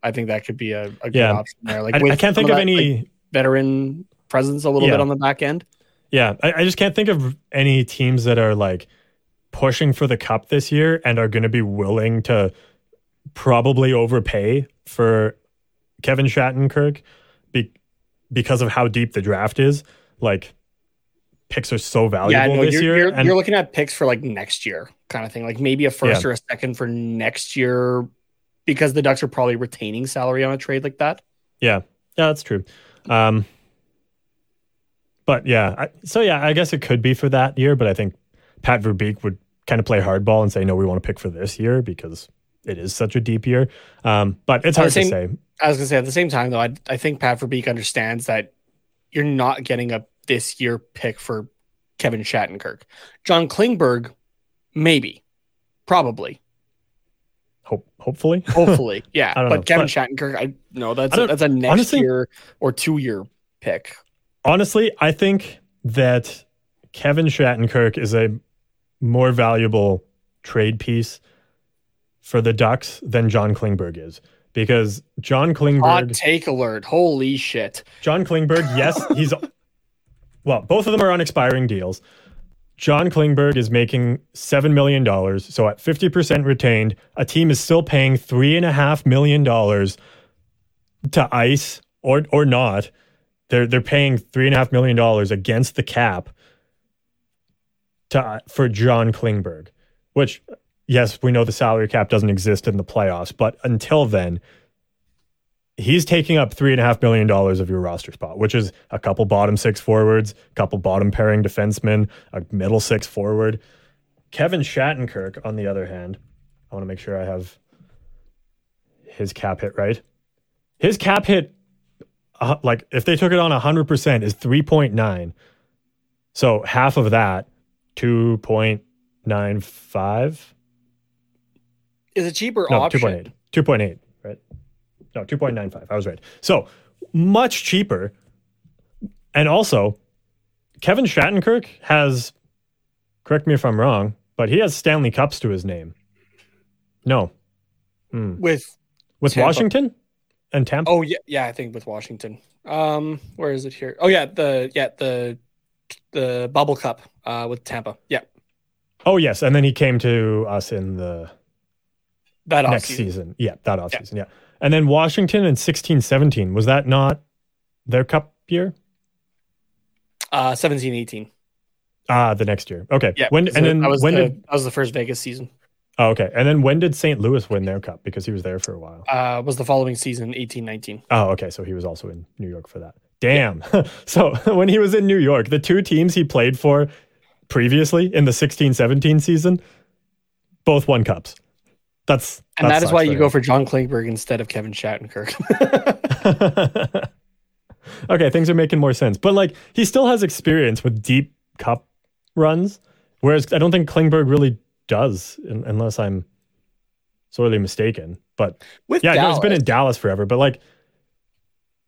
I think that could be a, a good Yeah. option there. Like I, I can't think of that, any. like, veteran presence a little Yeah. bit on the back end. Yeah, I, I just can't think of any teams that are like pushing for the cup this year and are going to be willing to probably overpay for Kevin Shattenkirk be, because of how deep the draft is. Like picks are so valuable yeah, no, this you're, year, you're, and you're looking at picks for like next year kind of thing, like maybe a first Yeah. or a second for next year, because the Ducks are probably retaining salary on a trade like that. yeah, yeah, that's true. Um, but yeah, I, so yeah, I guess it could be for that year, but I think Pat Verbeek would kind of play hardball and say, no, we want to pick for this year because it is such a deep year. Um, but it's hard to say. I was gonna say at the same time though, I I think Pat Verbeek understands that you're not getting a this year pick for Kevin Shattenkirk. John Klingberg, maybe, probably, Hope, hopefully. hopefully, yeah. But know, Kevin but- Shattenkirk, I no, that's I a, that's a next honestly- year or two year pick. Honestly, I think that Kevin Shattenkirk is a more valuable trade piece for the Ducks than John Klingberg is. Because John Hot Klingberg, take alert! Holy shit! John Klingberg, yes, he's well, both of them are on expiring deals. John Klingberg is making $7 million. So at 50% retained, a team is still paying $3.5 million to ICE or, or not. They're, they're paying $3.5 million against the cap to, for John Klingberg, which, yes, we know the salary cap doesn't exist in the playoffs, but until then, he's taking up three and a half million dollars of your roster spot, which is a couple bottom six forwards, a couple bottom pairing defensemen, a middle six forward. Kevin Shattenkirk, on the other hand, I want to make sure I have his cap hit right. His cap hit, uh, like if they took it on 100%, is 3.9. So half of that, 2.95. Is it cheaper No, option? 2.8. 2.8, right? No, 2.95. I was right. So much cheaper. And also, Kevin Shattenkirk has, correct me if I'm wrong, but he has Stanley Cups to his name. No. With With Tampa. Washington and Tampa? oh yeah, yeah, I think with Washington. Um, where is it here? Oh yeah, the yeah the the bubble cup uh with Tampa. Yeah, Oh, yes. And then he came to us in the that next offseason. season. Yeah, that offseason. Yeah. And then Washington in sixteen seventeen Was that not their cup year? Uh, 17, 18. Ah, the next year. Okay. Yeah, When and then that was when the, did that was the first Vegas season. Oh, okay. And then when did St. Louis win their cup? Because he was there for a while. Uh, was the following season 18, 19. Oh, okay. So he was also in New York for that. Damn. so when he was in New York, the two teams he played for previously in the 16 17 season both won cups. That's And that is why you go for John Klingberg instead of Kevin Shattenkirk. okay, things are making more sense. But like he still has experience with deep cup runs, whereas I don't think Klingberg really does, un- unless I'm sorely mistaken. But with yeah, it's been in Dallas forever. But like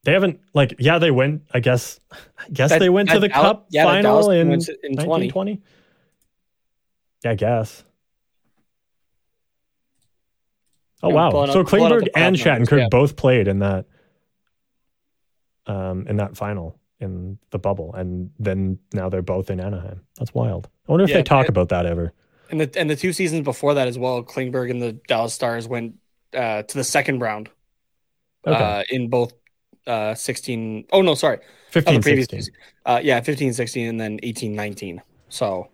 they haven't like yeah, they went. I guess I guess That- they went to the Dal- cup yeah, final in, in 20. 1920. Yeah, I guess. Oh Yeah, wow! So up- Klingberg and Shattenkirk yeah. both played in that um in that final in the bubble, and then now they're both in Anaheim. That's wild. I wonder if Yeah, they talk it- about that ever. and the and the two seasons before that as well. Klingberg and the Dallas Stars went uh, to the second round Okay, uh, in both uh, 16. Oh no, sorry, not 15, previous 16. Uh, yeah, 15, 16, and then 18, 19. So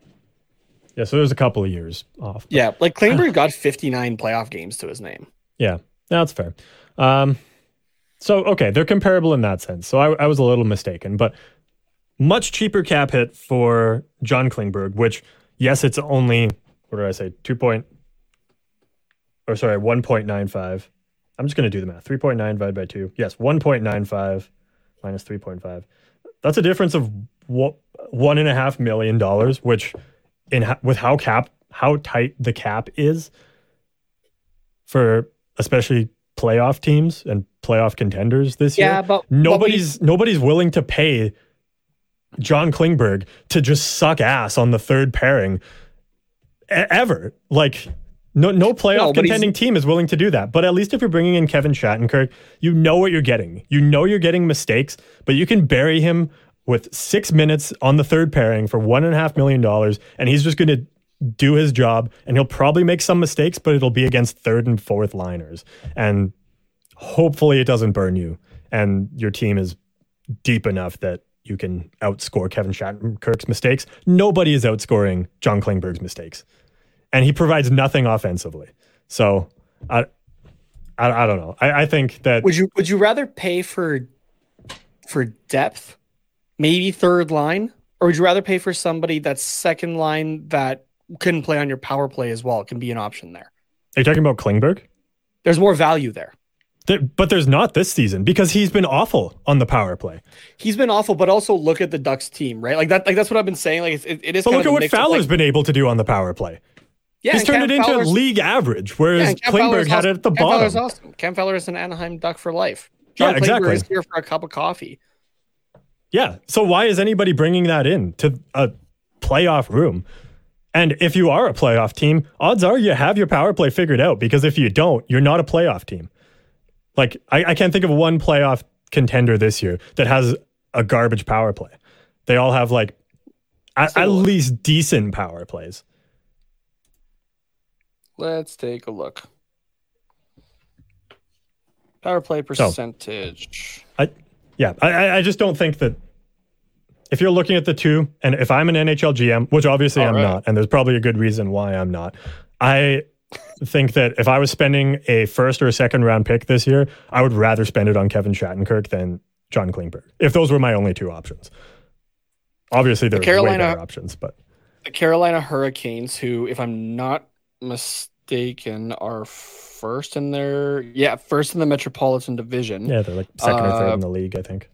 Yeah, so there's a couple of years off. but- yeah, like Klingberg got 59 playoff games to his name. Yeah, that's fair. Um, so okay, they're comparable in that sense. So I, I was a little mistaken, but much cheaper cap hit for John Klingberg. Which yes, it's only what did I say? Two point, or sorry, one point nine five. I'm just going to do the math. Three point nine divided by two. Yes, one point nine five minus three point five. That's a difference of one and a half million dollars. Which, in with how cap how tight the cap is for especially playoff teams and playoff contenders this Yeah, year. but- but we- nobody's nobody's willing to pay John Klingberg to just suck ass on the third pairing ever. Like no no playoff No, contending team is willing to do that. But at least if you're bringing in Kevin Shattenkirk, you know what you're getting. You know you're getting mistakes, but you can bury him with six minutes on the third pairing for one and a half million dollars, and he's just going to do his job, and he'll probably make some mistakes, but it'll be against third and fourth liners, and hopefully it doesn't burn you, and your team is deep enough that you can outscore Kevin Shattenkirk's mistakes. Nobody is outscoring John Klingberg's mistakes, and he provides nothing offensively. So I, I, I don't know. I, I think that Would you would you rather pay for for depth, maybe third line, or would you rather pay for somebody that's second line that can play on your power play as well? It can be an option there. are you talking about Klingberg? There's more value there. There, but there's not this season because he's been awful on the power play. He's been awful, but also look at the Ducks team, right? Like that. Like that's what I've been saying. Like it, it is. But look of at what Fowler's like, been able to do on the power play. Yeah, he's turned Cam it into Fowler's- league average, whereas yeah, Klingberg had awesome. it at the Cam Fowler's bottom. awesome. Cam Fowler is an Anaheim Duck for life. Yeah, John Klingberg exactly. is here for a cup of coffee. Yeah. So why is anybody bringing that in to a playoff room? And if you are a playoff team, odds are you have your power play figured out because if you don't, you're not a playoff team. Like, I, I can't think of one playoff contender this year that has a garbage power play. They all have like at, at least decent power plays. Let's take a look. Power play percentage. I, yeah, I- I, just don't think that if you're looking at the two, and if I'm an NHL GM, which obviously All I'm right. not, and there's probably a good reason why I'm not, I think that if I was spending a first or a second round pick this year, I would rather spend it on Kevin Shattenkirk than John Klingberg. If those were my only two options, obviously there are way better options, but the Carolina Hurricanes, who, if I'm not mistaken, are first in their yeah first in the Metropolitan Division. Yeah, they're like second or third Uh, in the league, I think.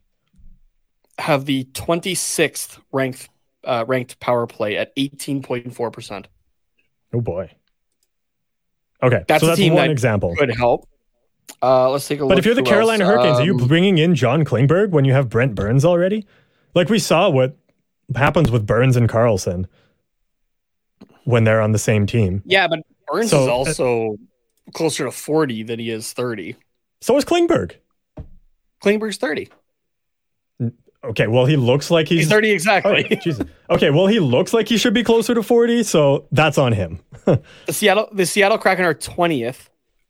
have the 26th ranked uh, ranked power play at 18.4 percent. Oh boy. Okay, That's so that's one that example. Could help. Uh, let's take a look. But if you're the Carolina else. Hurricanes, are you Um, bringing in John Klingberg when you have Brent Burns already? Like we saw what happens with Burns and Carlson when they're on the same team. yeah, but Burns So, is uh, also closer to 40 than he is 30. So is Klingberg. Klingberg's 30. Okay, well he looks like he's, He's 30 Oh, exactly. Jesus. Okay, well he looks like he should be closer to 40, so that's on him. the Seattle the Seattle Kraken are 20th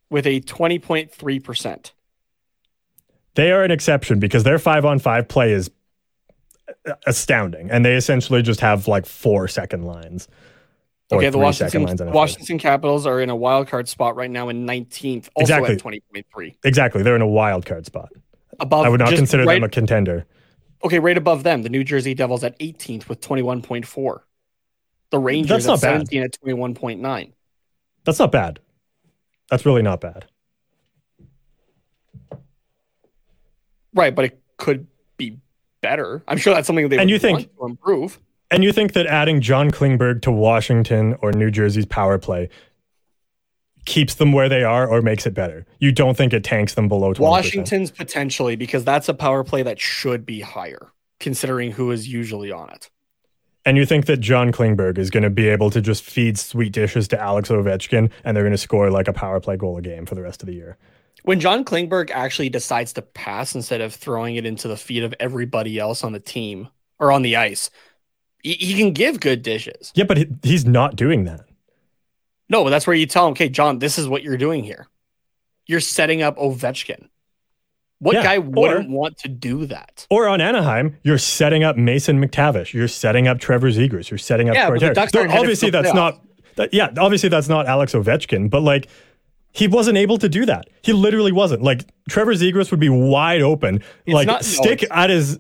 with a 20.3 percent. They are an exception because their 5 on 5 play is astounding and they essentially just have like four second lines. Okay, the Washington lines on a Washington Capitals are in a wild card spot right now in 19th, also Exactly. at 20.3. Exactly, they're in a wild card spot. Above I would not consider right, them a contender. Okay, right above them, the New Jersey Devils at 18th with 21.4. The Rangers at not bad. 17 at 21.9. That's not bad. That's really not bad. Right, but it could be better. I'm sure that's something they And would you think- want to improve. And you think that adding John Klingberg to Washington or New Jersey's power play keeps them where they are or makes it better? You don't think it tanks them below 20%? Washington's potentially because that's a power play that should be higher considering who is usually on it. And you think that John Klingberg is going to be able to just feed sweet dishes to Alex Ovechkin and they're going to score like a power play goal a game for the rest of the year? When John Klingberg actually decides to pass instead of throwing it into the feet of everybody else on the team or on the ice, he, he can give good dishes. Yeah, but he, he's not doing that. No, but that's where you tell him, okay, John, this is what you're doing here. You're setting up Ovechkin. What Yeah, guy wouldn't want to do that? Or on Anaheim, you're setting up Mason McTavish. You're setting up Trevor Zegras. You're setting up Yeah, Troy but the Terry. Ducks aren't obviously that's not. That, yeah, obviously that's not Alex Ovechkin, but like he wasn't able to do that. He literally wasn't. Like Trevor Zegras would be wide open, like not- stick it's- at his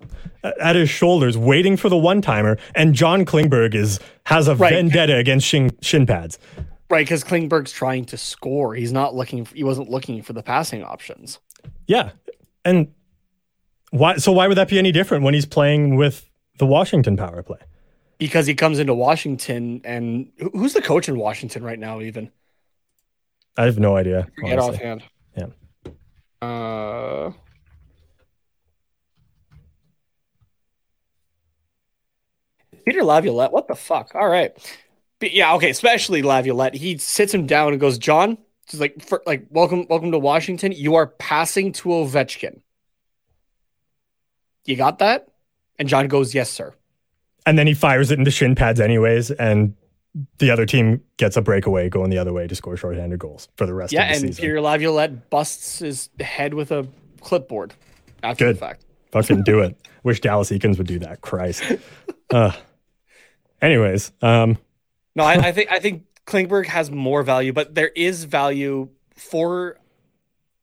at his shoulders, waiting for the one timer, and John Klingberg is has a Right. vendetta against shin, shin pads. Right, because Klingberg's trying to score. He's not looking. He wasn't looking for the passing options. Yeah, and why? So why would that be any different when he's playing with the Washington power play? because he comes into Washington and who's the coach in Washington right now? Even I have no idea. honestly. offhand. Yeah. Uh, Peter Laviolette. What the fuck? All right. But yeah. Okay. Especially Laviolette. He sits him down and goes, "John, just like for, like welcome, welcome to Washington. You are passing to Ovechkin. You got that?" And John goes, "Yes, sir." and then he fires it into shin pads anyways, and the other team gets a breakaway going the other way to score shorthanded goals for the rest Yeah, of the and season. Peter Laviolette busts his head with a clipboard after Good. the fact. Fucking do it. Wish Dallas Eakins would do that. Christ. Uh, anyways, um, No, I, I think I think Klingberg has more value, but there is value for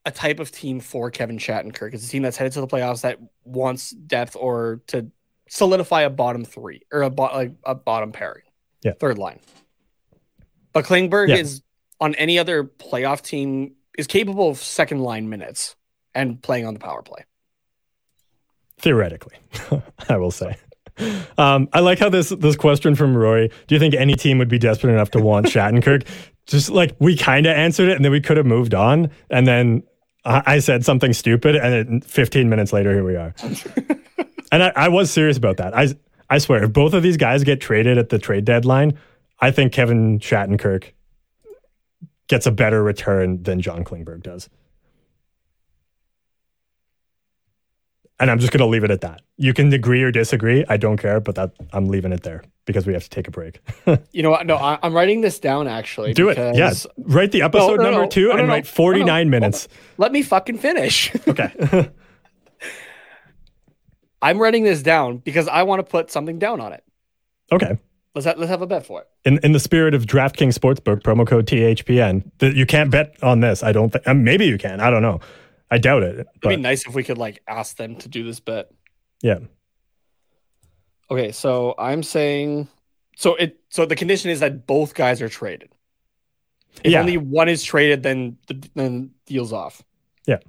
a type of team for Kevin Shattenkirk. It's a team that's headed to the playoffs that wants depth or to solidify a bottom three or a bo- like a bottom pairing. Yeah. third line. But Klingberg Yeah. is on any other playoff team is capable of second line minutes and playing on the power play. theoretically, I will say. Um, I like how this this question from Rory. Do you think any team would be desperate enough to want Shattenkirk? Just like we kind of answered it, and then we could have moved on, and then I I said something stupid, and then 15 minutes later, here we are. and I, I was serious about that. I I swear, if both of these guys get traded at the trade deadline, I think Kevin Shattenkirk gets a better return than John Klingberg does. And I'm just going to leave it at that. You can agree or disagree. I don't care, but that I'm leaving it there because we have to take a break. You know what? No, I, I'm writing this down actually. Do it. Yes. Write the episode no, number no. two No, no, and no. write 49 No, no. minutes. Let me fucking finish. Okay. I'm writing this down because I want to put something down on it. okay. Let's ha- let's have a bet for it. In in the spirit of DraftKings Sportsbook, promo code THPN, that you can't bet on this. I don't think. Um, maybe you can. I don't know. I doubt it. It'd be nice if we could like ask them to do this bet. yeah. Okay, so I'm saying So it so the condition is that both guys are traded. If Yeah. only one is traded, then the then deals off. Yeah.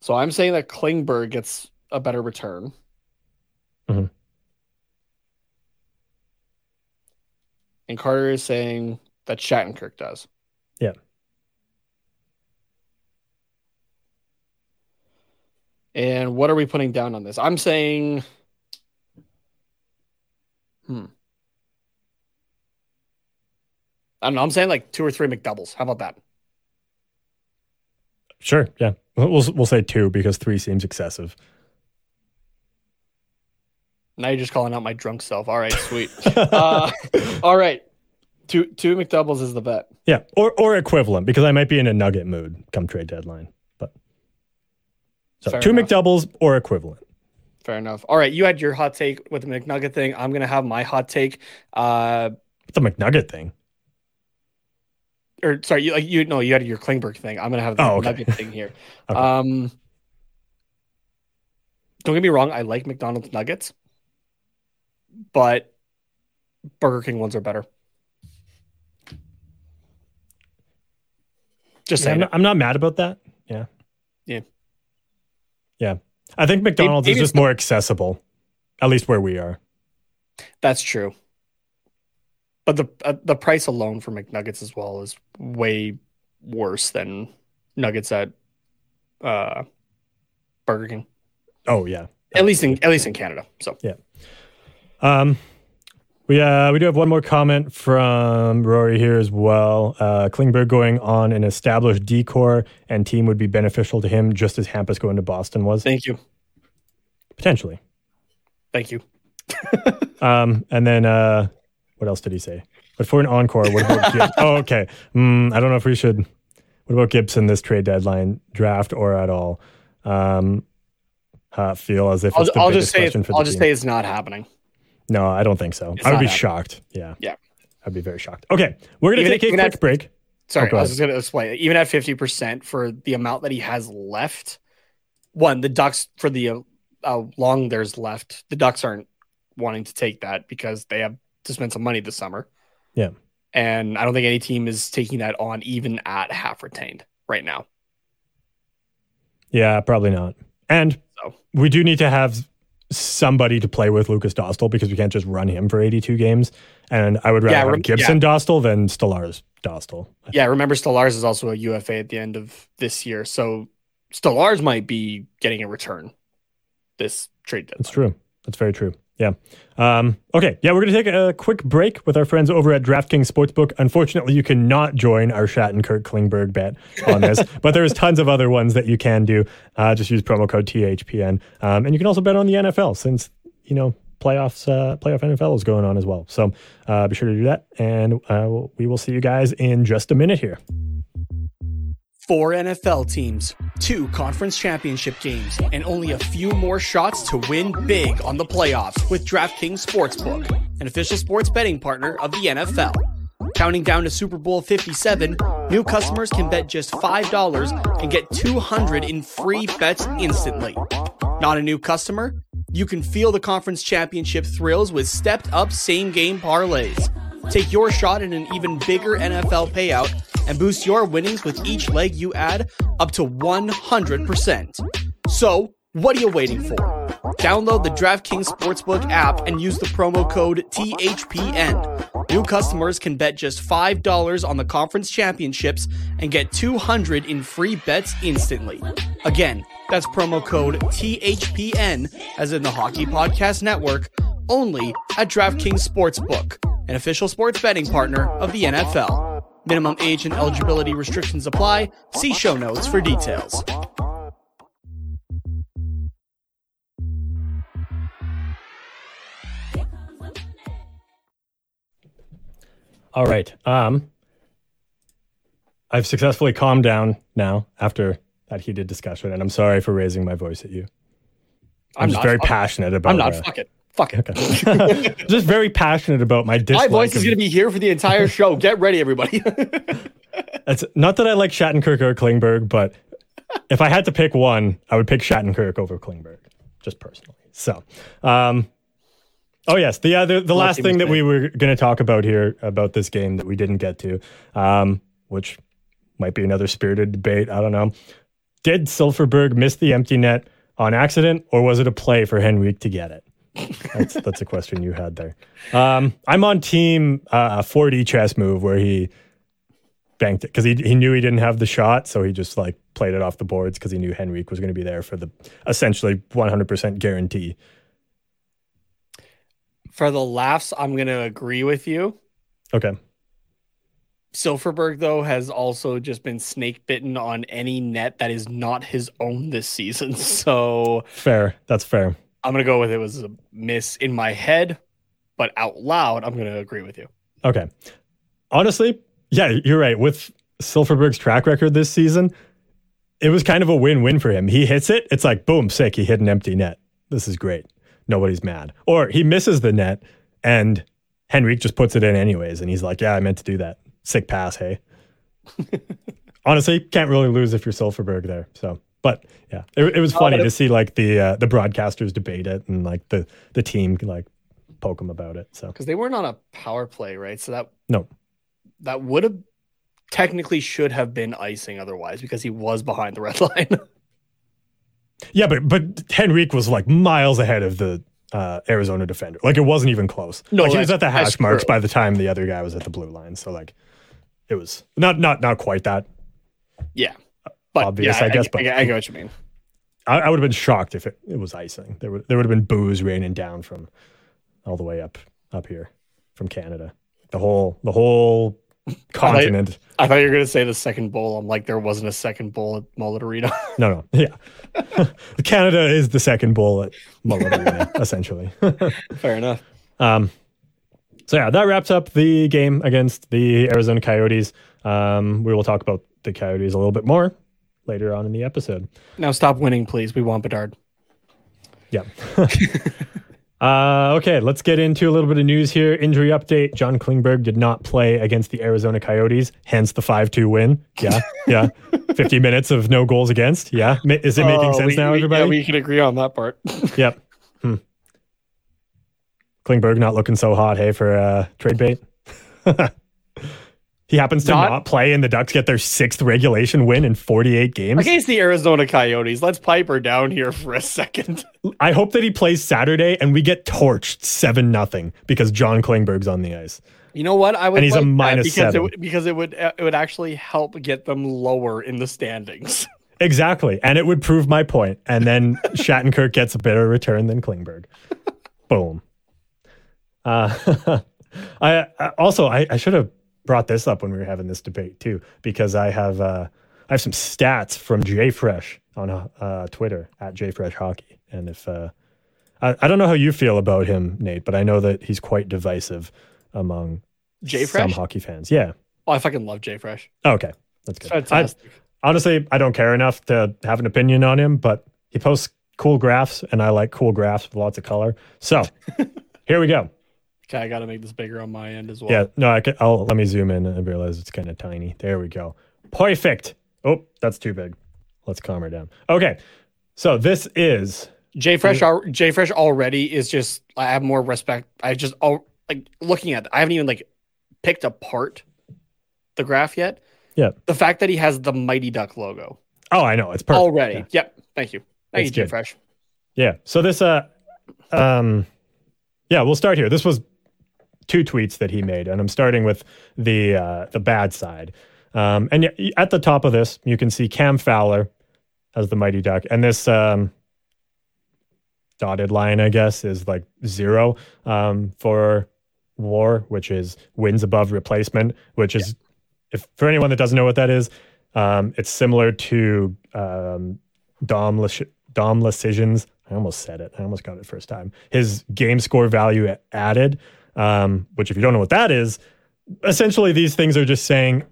So I'm saying that Klingberg gets a better return. Mhm. And Carter is saying that Shattenkirk does. Yeah. And what are we putting down on this? I'm saying, hmm. I don't know. I'm saying like two or three McDoubles. How about that? Sure. Yeah. We'll we'll, say two because three seems excessive. Now you're just calling out my drunk self. All right, sweet. uh, all right, two two McDoubles is the bet. Yeah, or or equivalent because I might be in a nugget mood come trade deadline. So Fair two enough. McDoubles or equivalent. Fair enough. All right, you had your hot take with the McNugget thing. I'm gonna have my hot take. Uh, The McNugget thing. or sorry, you like you no, you had your Klingberg thing. I'm gonna have the Oh, okay. McNugget thing here. Okay. Um, don't get me wrong. I like McDonald's nuggets, but Burger King ones are better. Just Yeah, I'm, saying. not, I'm not mad about that. Yeah. Yeah. Yeah. I think McDonald's is it's just more accessible, at least where we are. That's true. But the uh, the price alone for McNuggets as well is way worse than nuggets at uh, Burger King. Oh yeah. At least in at least in Canada. So yeah. Um, we uh we do have one more comment from Rory here as well. Uh, Klingberg going on an established decor and team would be beneficial to him, just as Hampus going to Boston was thank you, potentially. thank you. Um, and then uh, what else did he say? But for an encore, what about Gib- oh okay? Mm, I don't know if we should. What about Gibson this trade deadline draft or at all? Um, uh, feel as if I'll, I'll just say I'll just team. say it's not happening. No, I don't think so. It's I would be happening. shocked. Yeah. Yeah. I'd be very shocked. Okay. We're going to take a quick at- break. Sorry, Oh, I was just going to explain. Even at fifty percent for the amount that he has left, one the Ducks for the uh, how long there's left, the Ducks aren't wanting to take that because they have to spend some money this summer. Yeah. and I don't think any team is taking that on even at half retained right now. Yeah, probably not. And So. we do need to have somebody to play with Lukas Dostal because we can't just run him for 82 games. And I would rather Yeah, have rem- Gibson Dostal than Stolarz Dostal. Yeah, remember Stolarz is also a UFA at the end of this year, so Stolarz might be getting a return this trade deadline. That's true. That's very true. Yeah. Um, okay. Yeah, we're going to take a quick break with our friends over at DraftKings Sportsbook. Unfortunately, you cannot join our Shattenkirk Klingberg bet on this, but there's tons of other ones that you can do. Uh, just use promo code THPN. Um, and you can also bet on the NFL since, you know, playoffs, uh, playoff NFL is going on as well. So uh, be sure to do that. And uh, we will see you guys in just a minute here. Four NFL teams, two conference championship games, and only a few more shots to win big on the playoffs with DraftKings Sportsbook, an official sports betting partner of the NFL. Counting down to Super Bowl 57, new customers can bet just $5 and get 200 in free bets instantly. Not a new customer? You can feel the conference championship thrills with stepped up same game parlays. Take your shot at an even bigger NFL payout and boost your winnings with each leg you add up to 100%. So, what are you waiting for? Download the DraftKings Sportsbook app and use the promo code THPN. New customers can bet just $5 on the conference championships and get 200 in free bets instantly. Again, that's promo code THPN, as in the Hockey Podcast Network, only at DraftKings Sportsbook, an official sports betting partner of the NFL. Minimum age and eligibility restrictions apply. See show notes for details. All right. Um, I've successfully calmed down now after that heated discussion, and I'm sorry for raising my voice at you. I'm, just not very passionate about. I'm not. uh, Fuck it. Fuck it. Okay. just very passionate about my My voice is going to be here for the entire show. Get ready, everybody. It's not that I like Shattenkirk or Klingberg, but if I had to pick one, I would pick Shattenkirk over Klingberg, just personally. So, um, Oh yes, the uh, the, the last thing that we were going to talk about here about this game that we didn't get to, um, which might be another spirited debate. I don't know. Did Silfverberg miss the empty net on accident, or was it a play for Henrique to get it? That's that's a question you had there. Um, I'm on team uh, 4D chess move where he banked it because he he knew he didn't have the shot, so he just like played it off the boards because he knew Henrique was going to be there for the essentially 100% guarantee. For the laughs, I'm going to agree with you. Okay. Silfverberg, though, has also just been snake bitten on any net that is not his own this season. So Fair. That's fair. I'm going to go with it was a miss in my head, but out loud, I'm going to agree with you. Okay. Honestly, yeah, you're right. With Silfverberg's track record this season, it was kind of a win-win for him. He hits it, it's like boom, sick. He hit an empty net. This is great. Nobody's mad. Or he misses the net, and Henrique just puts it in anyways, and he's like, "Yeah, I meant to do that. Sick pass, hey." Honestly, can't really lose if you're Silfverberg there. So, but yeah, it, it was funny but to see like the uh, the broadcasters debate it and like the the team like poke him about it. So Because they weren't on a power play, right? So that no, that would have technically should have been icing otherwise because he was behind the red line. Yeah, but but Henrique was like miles ahead of the uh, Arizona defender. Like it wasn't even close. No, like he was at the hash marks true. by the time the other guy was at the blue line. So like it was not not not quite that. yeah. But Obvious, yeah, I guess, I, but- I, I get what you mean. I, I would have been shocked if it, it was icing. There would there would have been booze raining down from all the way up up here from Canada. The whole the whole continent. I thought you were going to say the second bowl. I'm like, there wasn't a second bowl at Mullet Arena. No, no, yeah. Canada is the second bowl at Mullet Arena, essentially. Fair enough. Um, so yeah, that wraps up the game against the Arizona Coyotes. Um, we will talk about the Coyotes a little bit more later on in the episode. Now stop winning, please. We want Bedard. Yeah. uh, okay, let's get into a little bit of news here. Injury update: John Klingberg did not play against the Arizona Coyotes, hence the five-two win. Yeah, yeah. Fifty minutes of no goals against. Yeah, Ma- is it making Oh, sense we- now, we- everybody? Yeah, we can agree on that part. Yep. Hmm. Klingberg not looking so hot, hey, for uh, trade bait. He happens to Not- not, play, and the Ducks get their sixth regulation win in 48 games. Against the Arizona Coyotes, let's pipe her down here for a second. I hope that he plays Saturday and we get torched 7 nothing because John Klingberg's on the ice. You know what? I would And he's a like that minus because seven. it would, because it would it would actually help get them lower in the standings. Exactly. And it would prove my point. And then Shattenkirk gets a better return than Klingberg. Boom. Uh, I, I also I, I should have brought this up when we were having this debate too, because I have uh, I have some stats from JFresh on uh, Twitter at JFresh Hockey. And if uh, I, I don't know how you feel about him, Nate, but I know that he's quite divisive among Jay some hockey fans. Yeah. Oh, I fucking love Jay Fresh. Okay. That's good. I, honestly, I don't care enough to have an opinion on him, but he posts cool graphs, and I like cool graphs with lots of color. So here we go. Okay, I got to make this bigger on my end as well. Yeah, no, I can, I'll let me zoom in and realize it's kind of tiny. There we go. Perfect. Oh, that's too big. Let's calm her down. Okay, so this is Jay Fresh, al- Jay Fresh already is just. I have more respect. I just all like looking at. I haven't even like picked apart the graph yet. yeah. The fact that he has the Mighty Duck logo Oh, I know it's perfect already. Yeah. Yep. Thank you. Thank It's you, Jay. Fresh. Yeah. So this uh um yeah, we'll start here. This was two tweets that he made and I'm starting with the uh the bad side. Um and at the top of this, you can see Cam Fowler as the Mighty Duck and this um dotted line I guess is like 0 um for war, which is wins above replacement, which is if for anyone that doesn't know what that is, um it's similar to um Dom Lish- Dom Decisions. I almost said it. I almost got it first time. His game score value added, um, which if you don't know what that is, essentially these things are just saying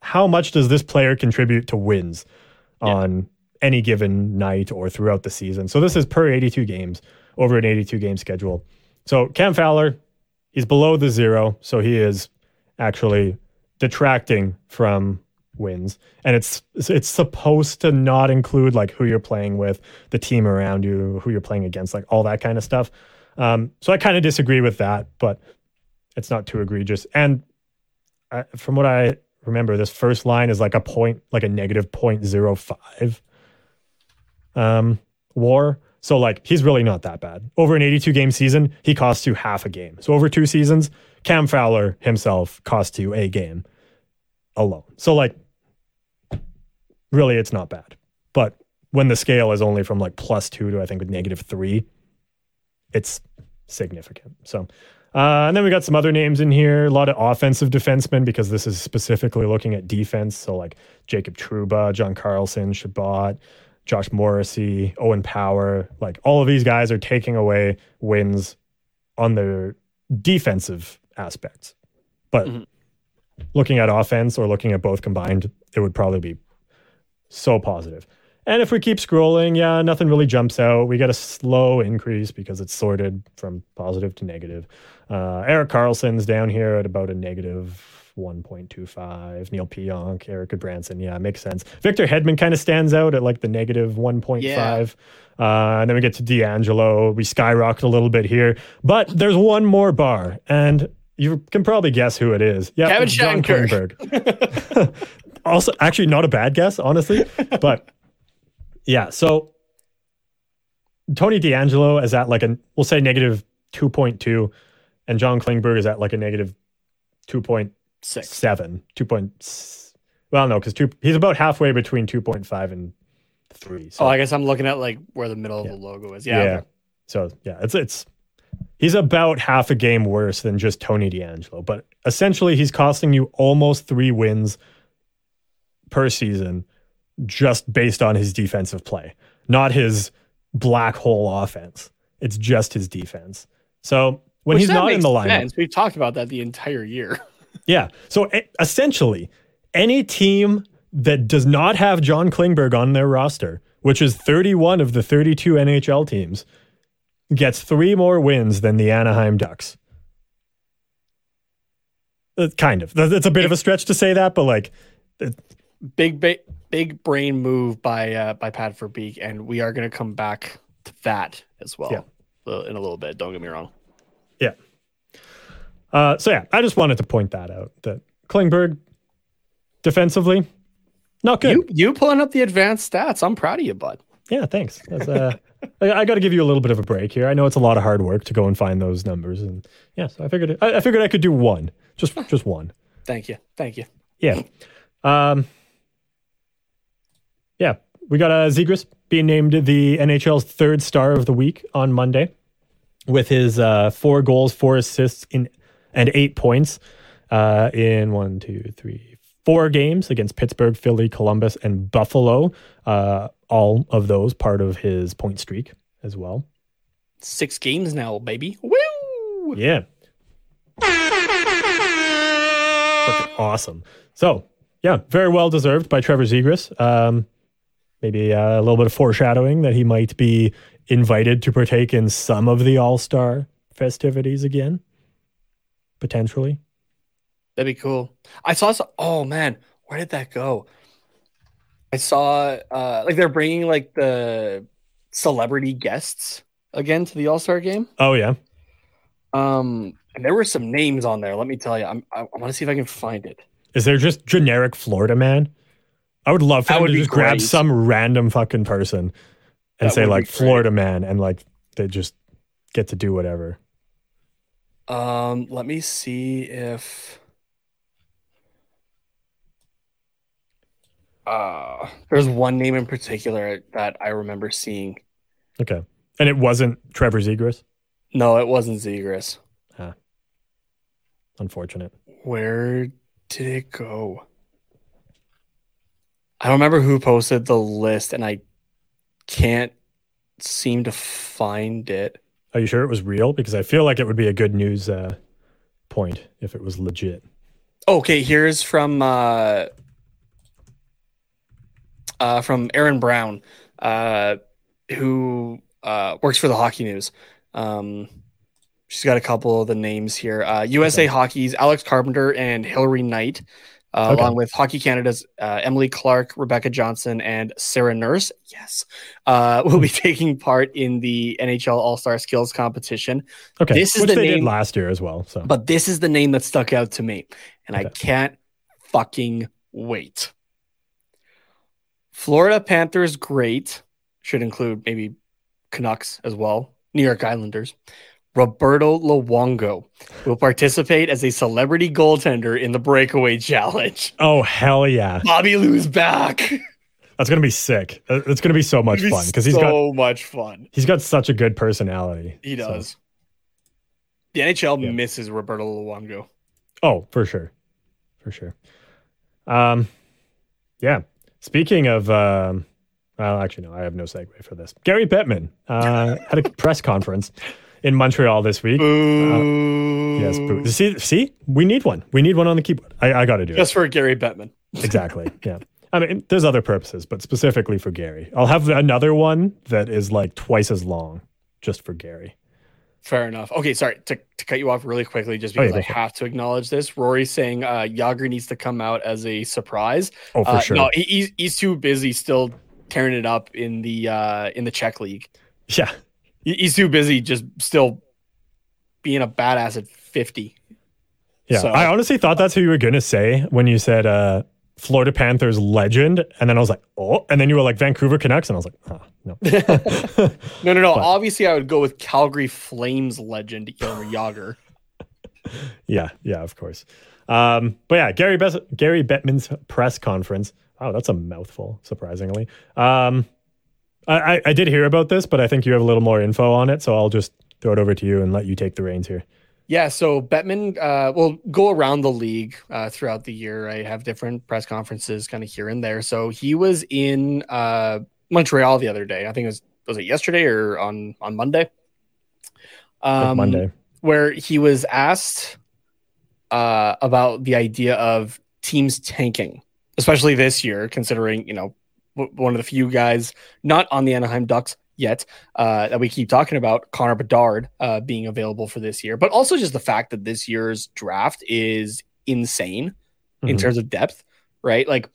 how much does this player contribute to wins on any given night or throughout the season. So this is per 82 games over an 82 game schedule. So Cam Fowler, he's below the zero, so he is actually detracting from wins and it's it's supposed to not include like who you're playing with the team around you who you're playing against like all that kind of stuff Um, so I kind of disagree with that, but it's not too egregious. And uh, from what I remember, this first line is like a point, like a negative 0.05 um, war. So like he's really not that bad. Over an 82 game season, he costs you half a game. So over two seasons, Cam Fowler himself costs you a game alone. So like really it's not bad. But when the scale is only from like plus two to I think negative three, it's significant. So uh, and then we got some other names in here, a lot of offensive defensemen because this is specifically looking at defense. So like Jacob Trouba, John Carlson, Chabot, Josh Morrissey, Owen Power, like all of these guys are taking away wins on their defensive aspects. But mm-hmm. looking at offense or looking at both combined, it would probably be so positive. And if we keep scrolling, yeah, nothing really jumps out. We get a slow increase because it's sorted from positive to negative. Uh, Erik Karlsson's down here at about a negative 1.25. Neal Pionk, Erik Branson, Yeah, makes sense. Victor Hedman kind of stands out at like the negative 1.5. Yeah. Uh, and then we get to DeAngelo. We skyrocket a little bit here. But there's one more bar. And you can probably guess who it is. Yeah, Kevin John Klingberg. also, actually, not a bad guess, honestly. But yeah. So Tony DeAngelo is at like a we'll say negative two point two, and John Klingberg is at like a negative two point seven, two point. Well, no, because two he's about halfway between two point five and three. So. Oh, I guess I'm looking at like where the middle yeah. of the logo is. Yeah. Yeah. So yeah, it's it's he's about half a game worse than just Tony DeAngelo, but essentially he's costing you almost three wins per season just based on his defensive play, not his black hole offense. It's just his defense. So when Which he's not in the lineup, sense. we've talked about that the entire year. yeah. So essentially, any team that does not have John Klingberg on their roster, which is 31 of the 32 NHL teams, gets three more wins than the Anaheim Ducks. Uh, kind of. It's a bit of a stretch to say that, but like, big, big, big brain move by uh, by Pat Verbeek, and we are going to come back to that as well yeah. in a little bit. Don't get me wrong. Yeah. Uh, so yeah, I just wanted to point that out that Klingberg defensively not good. You, you pulling up the advanced stats. I'm proud of you, bud. Yeah, thanks. Uh, I, I got to give you a little bit of a break here. I know it's a lot of hard work to go and find those numbers, and yeah, so I figured I, I figured I could do one, just just one. Thank you, thank you. Yeah. Um, we got uh, Zegras being named the NHL's third star of the week on Monday with his uh, four goals, four assists in and eight points uh, in one, two, three, four games against Pittsburgh, Philly, Columbus, and Buffalo. Uh, all of those part of his point streak as well. Six games now, baby. Woo! Yeah. Freaking awesome. So, yeah, very well deserved by Trevor Zegras. Um, maybe uh, a little bit of foreshadowing that he might be invited to partake in some of the All Star festivities again, potentially. That'd be cool. I saw. Some, oh man, where did that go? I saw uh, like they're bringing like the celebrity guests again to the All Star game. Oh yeah. Um, and there were some names on there. Let me tell you, I'm, I, I want to see if I can find it. Is there just generic Florida man? I would love for them to just great. grab some random fucking person and that say like Florida man and like they just get to do whatever. Um, let me see if uh there's one name in particular that I remember seeing. Okay. And it wasn't Trevor Zegras? No, it wasn't Zegras. Ah. Unfortunate. Where did it go? I don't remember who posted the list, and I can't seem to find it. Are you sure it was real? Because I feel like it would be a good news uh, point if it was legit. Okay, here's from uh, uh, from Aaron Brown, uh, who uh, works for the Hockey News. Um, she's got a couple of the names here. Uh, USA okay. Hockey's Alex Carpenter and Hilary Knight uh, Okay. along with Hockey Canada's uh, Emily Clark, Rebecca Johnston, and Sarah Nurse. Yes, uh, will be taking part in the NHL All Star Skills Competition. Okay, This is which the they did name- last year as well. So But this is the name that stuck out to me, and I can't fucking wait. Florida Panthers great should include maybe Canucks as well. New York Islanders. Roberto Luongo will participate as a celebrity goaltender in the breakaway challenge. oh hell yeah, Bobby Lou's back. that's gonna be sick. Uh, It's gonna be so much be fun because he's so got much fun. he's got such a good personality. He So- does. The NHL Yeah. misses Roberto Luongo. Oh, for sure, for sure. Um, yeah. Speaking of, um, well, actually, no, I have no segue for this. Gary Bettman uh, had a press conference in Montreal this week. Boo. Yes, boo. see, see, we need one. We need one on the keyboard. I, I got to do it. Just for Gary Bettman. exactly. Yeah. I mean, there's other purposes, but specifically for Gary, I'll have another one that is like twice as long, just for Gary. Fair enough. Okay, sorry to, to cut you off really quickly, just Oh, yeah, because I it. have to acknowledge this. Rory's saying uh, Jagr needs to come out as a surprise. Oh, for Uh, sure. No, he, he's he's too busy still tearing it up in the uh, in the Czech league. Yeah. He- He's too busy just still being a badass at fifty. Yeah. So- I honestly thought that's who you were going to say when you said uh, Florida Panthers legend. And then I was like, oh. And then you were like Vancouver Canucks. And I was like, oh, no. No, no, no. Obviously, I would go with Calgary Flames legend Jagr. yeah. Yeah, of course. Um, but yeah, Gary, Bes- Gary Bettman's press conference. Oh, that's a mouthful, surprisingly. Um, I, I, did hear about this, but I think you have a little more info on it. So I'll just throw it over to you and let you take the reins here. Yeah, so Bettman uh, will go around the league uh, throughout the year. I have different press conferences kind of here and there. So he was in uh, Montreal the other day. I think it was was it yesterday or on on Monday? Um, Monday. where he was asked uh, about the idea of teams tanking, especially this year, considering you know one of the few guys not on the Anaheim Ducks yet uh, that we keep talking about, Connor Bedard uh, being available for this year, but also just the fact that this year's draft is insane in Mhm. terms of depth, right? Like,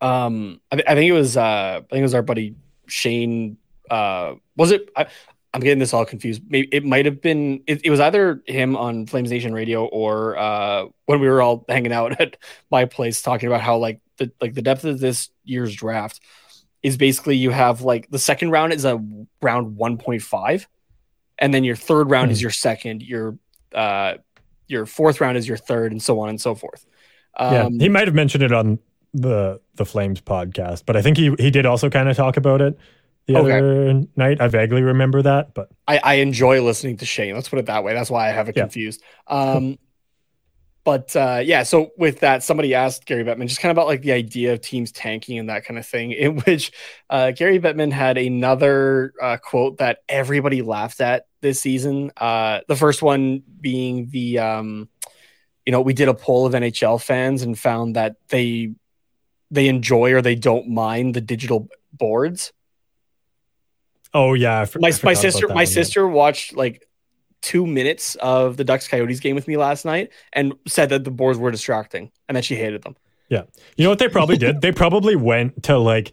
um, I, I think it was uh, I think it was our buddy Shane. Uh, was it? I, I'm getting this all confused. Maybe it might have been. It, it was either him on Flames Nation Radio or uh, when we were all hanging out at my place talking about how like the like the depth of this year's draft is basically you have like the second round is a round 1.5, and then your third round is Hmm. your second. Your uh, your fourth round is your third, and so on and so forth. yeah. Um, He might have mentioned it on the the Flames podcast, but I think he, he did also kind of talk about it the Okay. other night. I vaguely remember that, but I, I enjoy listening to Shane. Let's put it that way. That's why I have it Yeah. confused. Um, but uh, yeah, so with that, somebody asked Gary Bettman just kind of about like the idea of teams tanking and that kind of thing. In which uh, Gary Bettman had another uh, quote that everybody laughed at this season. Uh, the first one being the, um, you know, we did a poll of NHL fans and found that they they enjoy or they don't mind the digital boards oh yeah, for- my my sister my one, yeah. sister watched like two minutes of the Ducks Coyotes game with me last night and said that the boards were distracting and that she hated them. Yeah, you know what they probably did? They probably went to like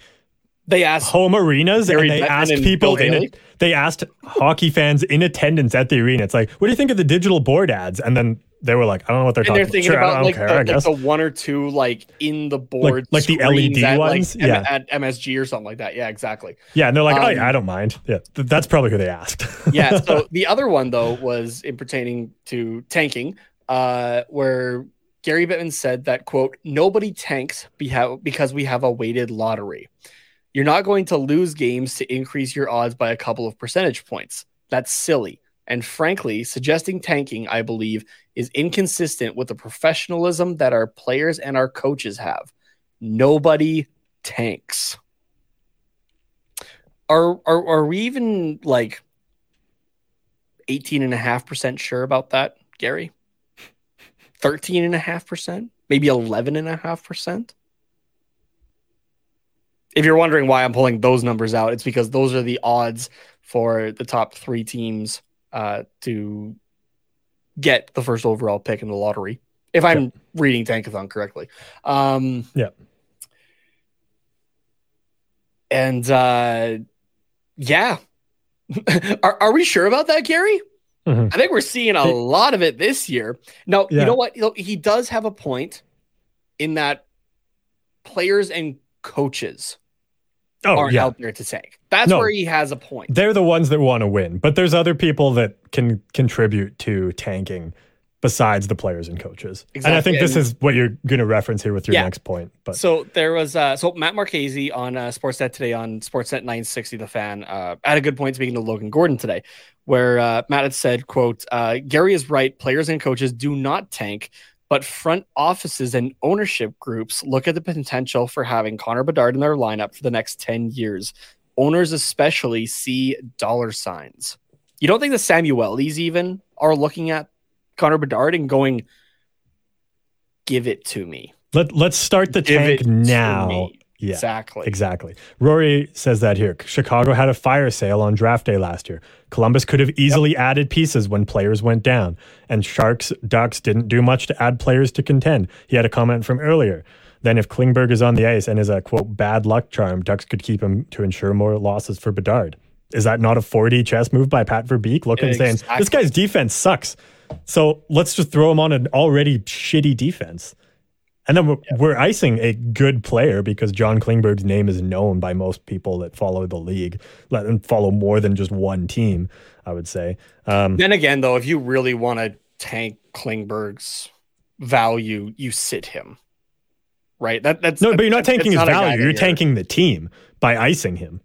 They asked home arenas and they asked and people in it. They asked hockey fans in attendance at the arena. It's like, what do you think of the digital board ads? And then they were like, I don't know what they're and talking they're about. thinking Sure, I about don't like, care, the, I like the one or two like in the board like the LED at, like, ones? M- Yeah. at MSG or something like that. Yeah, exactly. yeah, and they're like, oh um, yeah, I don't mind. Yeah, th- that's probably who they asked. yeah. So the other one though was in pertaining to tanking, uh, where Gary Bettman said that quote nobody tanks because we have a weighted lottery. You're not going to lose games to increase your odds by a couple of percentage points. That's silly. And frankly, suggesting tanking, I believe, is inconsistent with the professionalism that our players and our coaches have. Nobody tanks. Are are, are we even like 18.5% sure about that, Gary? 13.5%? Maybe 11.5%? If you're wondering why I'm pulling those numbers out, it's because those are the odds for the top three teams uh, to get the first overall pick in the lottery if I'm reading Tankathon correctly. Um, Yeah. And uh, yeah, are are we sure about that, Gary? Mhm. I think we're seeing a lot of it this year. Now, you know what? He does have a point in that players and coaches Oh aren't yeah, out there to tank. That's No. where he has a point. they're the ones that want to win, but there's other people that can contribute to tanking besides the players and coaches. And I Exactly, think this is what you're going to reference here with your Yeah. next point. But So there was uh so Matt Marchese on uh, Sportsnet today on Sportsnet 960 The Fan uh, had a good point speaking to Logan Gordon today, where uh, Matt had said, "quote uh, Gary is right. Players and coaches do not tank, but front offices and ownership groups look at the potential for having Connor Bedard in their lineup for the next ten years. Owners especially see dollar signs. You don't think the Samuelis even are looking at Connor Bedard and going, "Give it to me." let, let's start the Give tank now. Yeah. Exactly. Exactly. Rory says that here. Chicago had a fire sale on draft day last year. Columbus could have easily added pieces when players went down. And Sharks, Ducks didn't do much to add players to contend. He had a comment from earlier. Then, if Klingberg is on the ice and is a quote bad luck charm, Ducks could keep him to ensure more losses for Bedard. Is that not a 4D chess move by Pat Verbeek? Looking and saying, this guy's defense sucks. So let's just throw him on an already shitty defense. And then we're, we're icing a good player because John Klingberg's name is known by most people that follow the league. Let them follow more than just one team, I would say. Um, Then again, though, if you really want to tank Klingberg's value, you sit him. Right? That that's no, but you're not tanking his not value. You're tanking the team by icing him.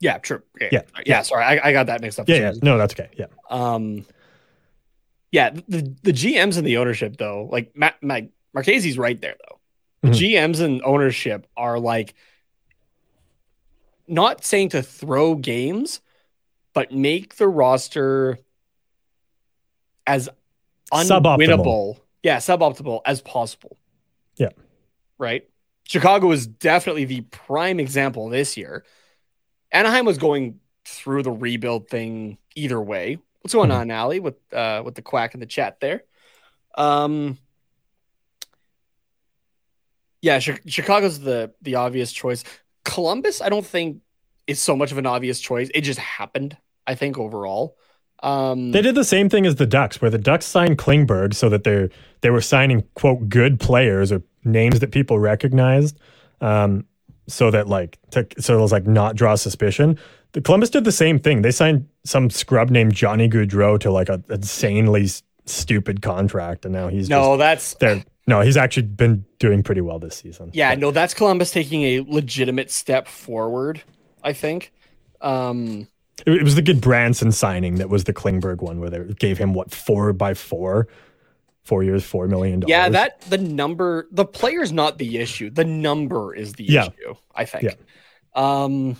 Yeah, true. Yeah, Yeah. yeah. sorry, I, I got that mixed up. Yeah, yeah. No, that's okay. Yeah. Um, yeah, the the GMs and the ownership though, like Matt, Matt Marchese's right there though. Mhm. GMs and ownership are like not saying to throw games, but make the roster as Suboptimal. unwinnable, yeah, suboptimal as possible. Yeah. Right. Chicago is definitely the prime example this year. Anaheim was going through the rebuild thing either way. What's going Mhm. on, Allie, with uh with the quack in the chat there? Um yeah, Chicago's the the obvious choice. Columbus, I don't think is so much of an obvious choice. It just happened, I think, overall. Um They did the same thing as the Ducks, where the Ducks signed Klingberg so that they're they were signing quote good players or names that people recognized, um, so that like to, so it was like not draw suspicion. The Columbus did the same thing. They signed some scrub named Johnny Gaudreau to like an insanely stupid contract, and now he's no, just that's there. No, he's actually been doing pretty well this season. Yeah, no, that's Columbus taking a legitimate step forward, I think. Um It, it was the Gudbranson signing that was the Klingberg one, where they gave him what four by four, four years, four million dollars. yeah, that the number the player's not the issue. The number is the Yeah. issue, I think. Yeah. Um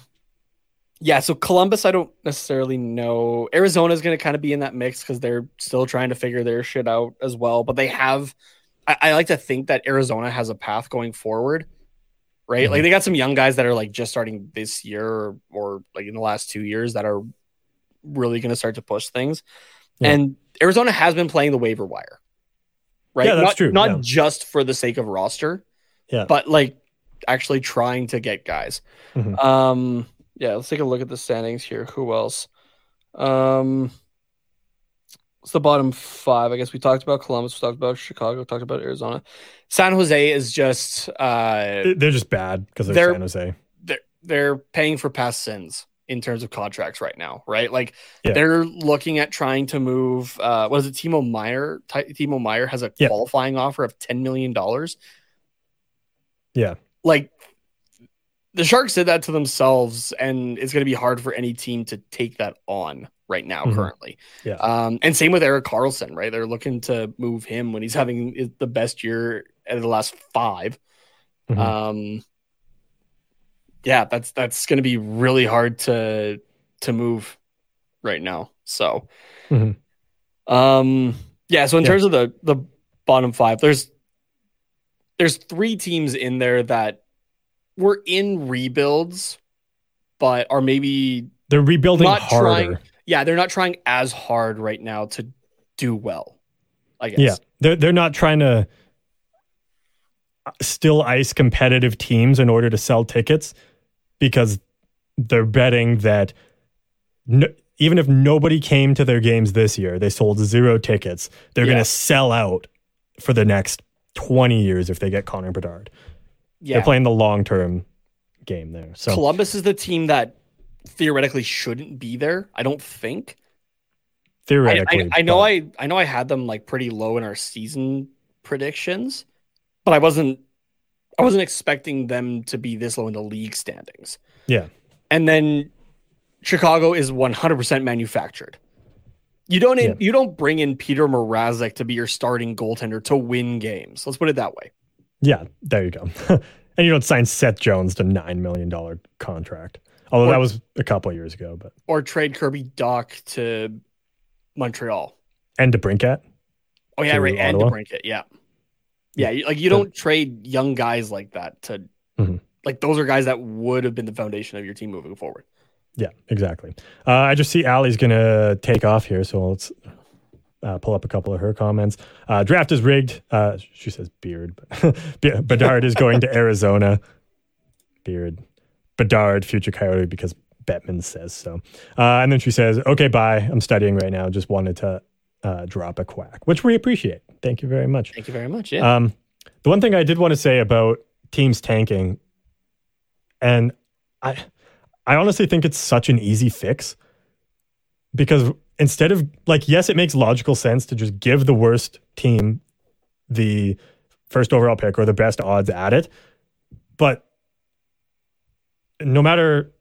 yeah, so Columbus, I don't necessarily know. Arizona's going to kind of be in that mix because they're still trying to figure their shit out as well. But they have, I, I like to think that Arizona has a path going forward, right? Mm-hmm. Like they got some young guys that are like just starting this year or, or like in the last two years that are really going to start to push things. Yeah. And Arizona has been playing the waiver wire, right? Yeah, that's not, true, Not yeah. just for the sake of roster, Yeah. but like actually trying to get guys. Mhm. Um, yeah, let's take a look at the standings here. Who else? Um, it's the bottom five. I guess we talked about Columbus, we talked about Chicago, talked about Arizona. San Jose is just uh, they're just bad because they're, They're- San Jose. they're they're paying for past sins in terms of contracts right now, right? Like Yeah. they're looking at trying to move. Uh, what is it? Timo Meier. Ti- Timo Meier has a Yeah. qualifying offer of ten million dollars. Yeah. like the Sharks did that to themselves, and it's going to be hard for any team to take that on right now, Mhm. currently. Yeah. Um, and same with Erik Karlsson, right? They're looking to move him when he's having the best year out of the last 5 Mhm. Um, yeah, that's that's going to be really hard to to move right now. So, Mhm. um, yeah. So in Yeah. terms of the the bottom five, there's there's three teams in there that were in rebuilds, but are maybe They're rebuilding not harder. trying. Yeah, they're not trying as hard right now to do well. I guess. Yeah, they're they're not trying to still ice competitive teams in order to sell tickets because they're betting that no, even if nobody came to their games this year, they sold zero tickets. They're Yeah. going to sell out for the next 20 years if they get Connor Bedard. Yeah. They're playing the long term game there. So Columbus is the team that theoretically shouldn't be there. I don't think. I, theoretically, I, I know but- I I know I had them like pretty low in our season predictions, but I wasn't I wasn't expecting them to be this low in the league standings. yeah, And then Chicago is 100% manufactured. You don't in, Yeah. you don't bring in Petr Mrazek to be your starting goaltender to win games. Let's put it that way. yeah, there you go. and you don't sign Seth Jones to $9 million contract. Although Or- that was a couple of years ago, but Or trade Kirby Dach to Montreal. and DeBrincat. Oh yeah, to right. And Ottawa? DeBrincat, yeah. Yeah, like you don't trade young guys like that to Mhm. like those are guys that would have been the foundation of your team moving forward. Yeah, exactly. Uh, I just see Allie's going to take off here, so let's uh, pull up a couple of her comments. Uh, draft is rigged. Uh, she says beard, but Bedard is going to Arizona. Beard. Bedard, future Coyote, because Bettman says so. Uh, and then she says, okay, bye. I'm studying right now. Just wanted to uh, drop a quack, which we appreciate. Thank you very much. Thank you very much. Yeah. Um, the one thing I did want to say about teams tanking, and I, I honestly think it's such an easy fix because instead of like, yes, it makes logical sense to just give the worst team the first overall pick or the best odds at it, but no matter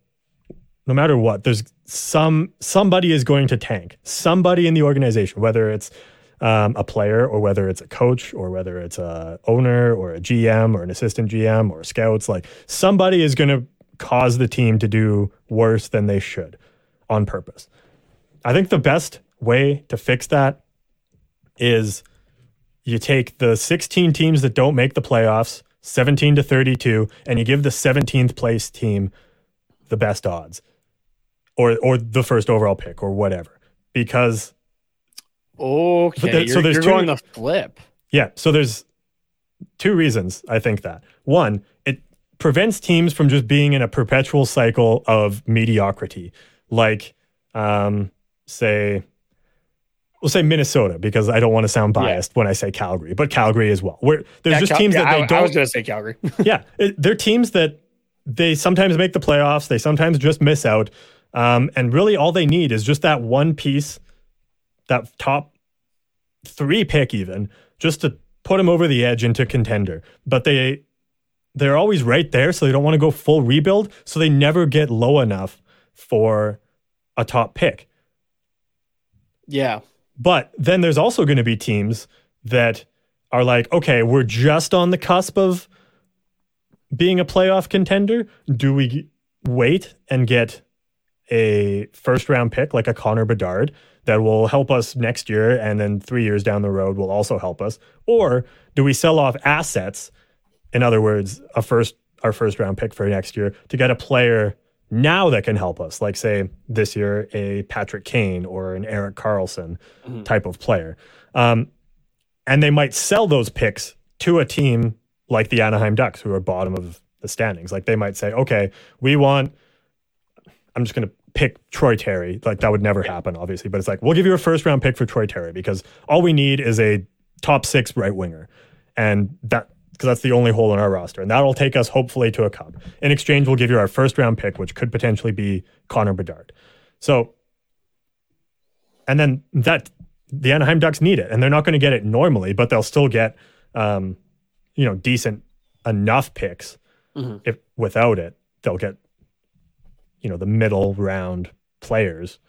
no matter what, there's some somebody is going to tank. Somebody in the organization, whether it's um, a player or whether it's a coach or whether it's a owner or a GM or an assistant GM or scouts, like somebody is going to cause the team to do worse than they should on purpose. I think the best way to fix that is you take the 16 teams that don't make the playoffs, 17 to 32, and you give the 17th place team the best odds or or the first overall pick or whatever. Because okay. so there's you're two- going the flip. yeah, so there's two reasons I think that. One, it prevents teams from just being in a perpetual cycle of mediocrity, like um, say we'll say Minnesota because I don't want to sound Yeah. biased when I say Calgary, but Calgary as well. Where there's Yeah, just Cal- teams yeah, that they I, don't I was going to say Calgary. yeah, it, they're teams that they sometimes make the playoffs, they sometimes just miss out. Um, and really, all they need is just that one piece, that top three pick, even just to put them over the edge into contender. But they they're always right there, so they don't want to go full rebuild, so they never get low enough for a top pick. yeah. But then there's also going to be teams that are like, okay, we're just on the cusp of being a playoff contender. Do we wait and get a first round pick like a Connor Bedard that will help us next year and then three years down the road will also help us? Or do we sell off assets? In other words, a first our first round pick for next year to get a player now that can help us, like say this year a Patrick Kane or an Erik Karlsson type of player. Um, and they might sell those picks to a team like the Anaheim Ducks, who are bottom of the standings. Like they might say, okay, we want, I'm just going to pick Troy Terry. Like that would never happen, obviously, but it's like, we'll give you a first round pick for Troy Terry because all we need is a top six right winger. And that, because that's the only hole in our roster. And that'll take us hopefully to a cup. In exchange, we'll give you our first round pick, which could potentially be Connor Bedard. So, and then that the Anaheim Ducks need it, and they're not going to get it normally, but they'll still get, um, you know, decent enough picks. If without it, they'll get, you know, the middle round players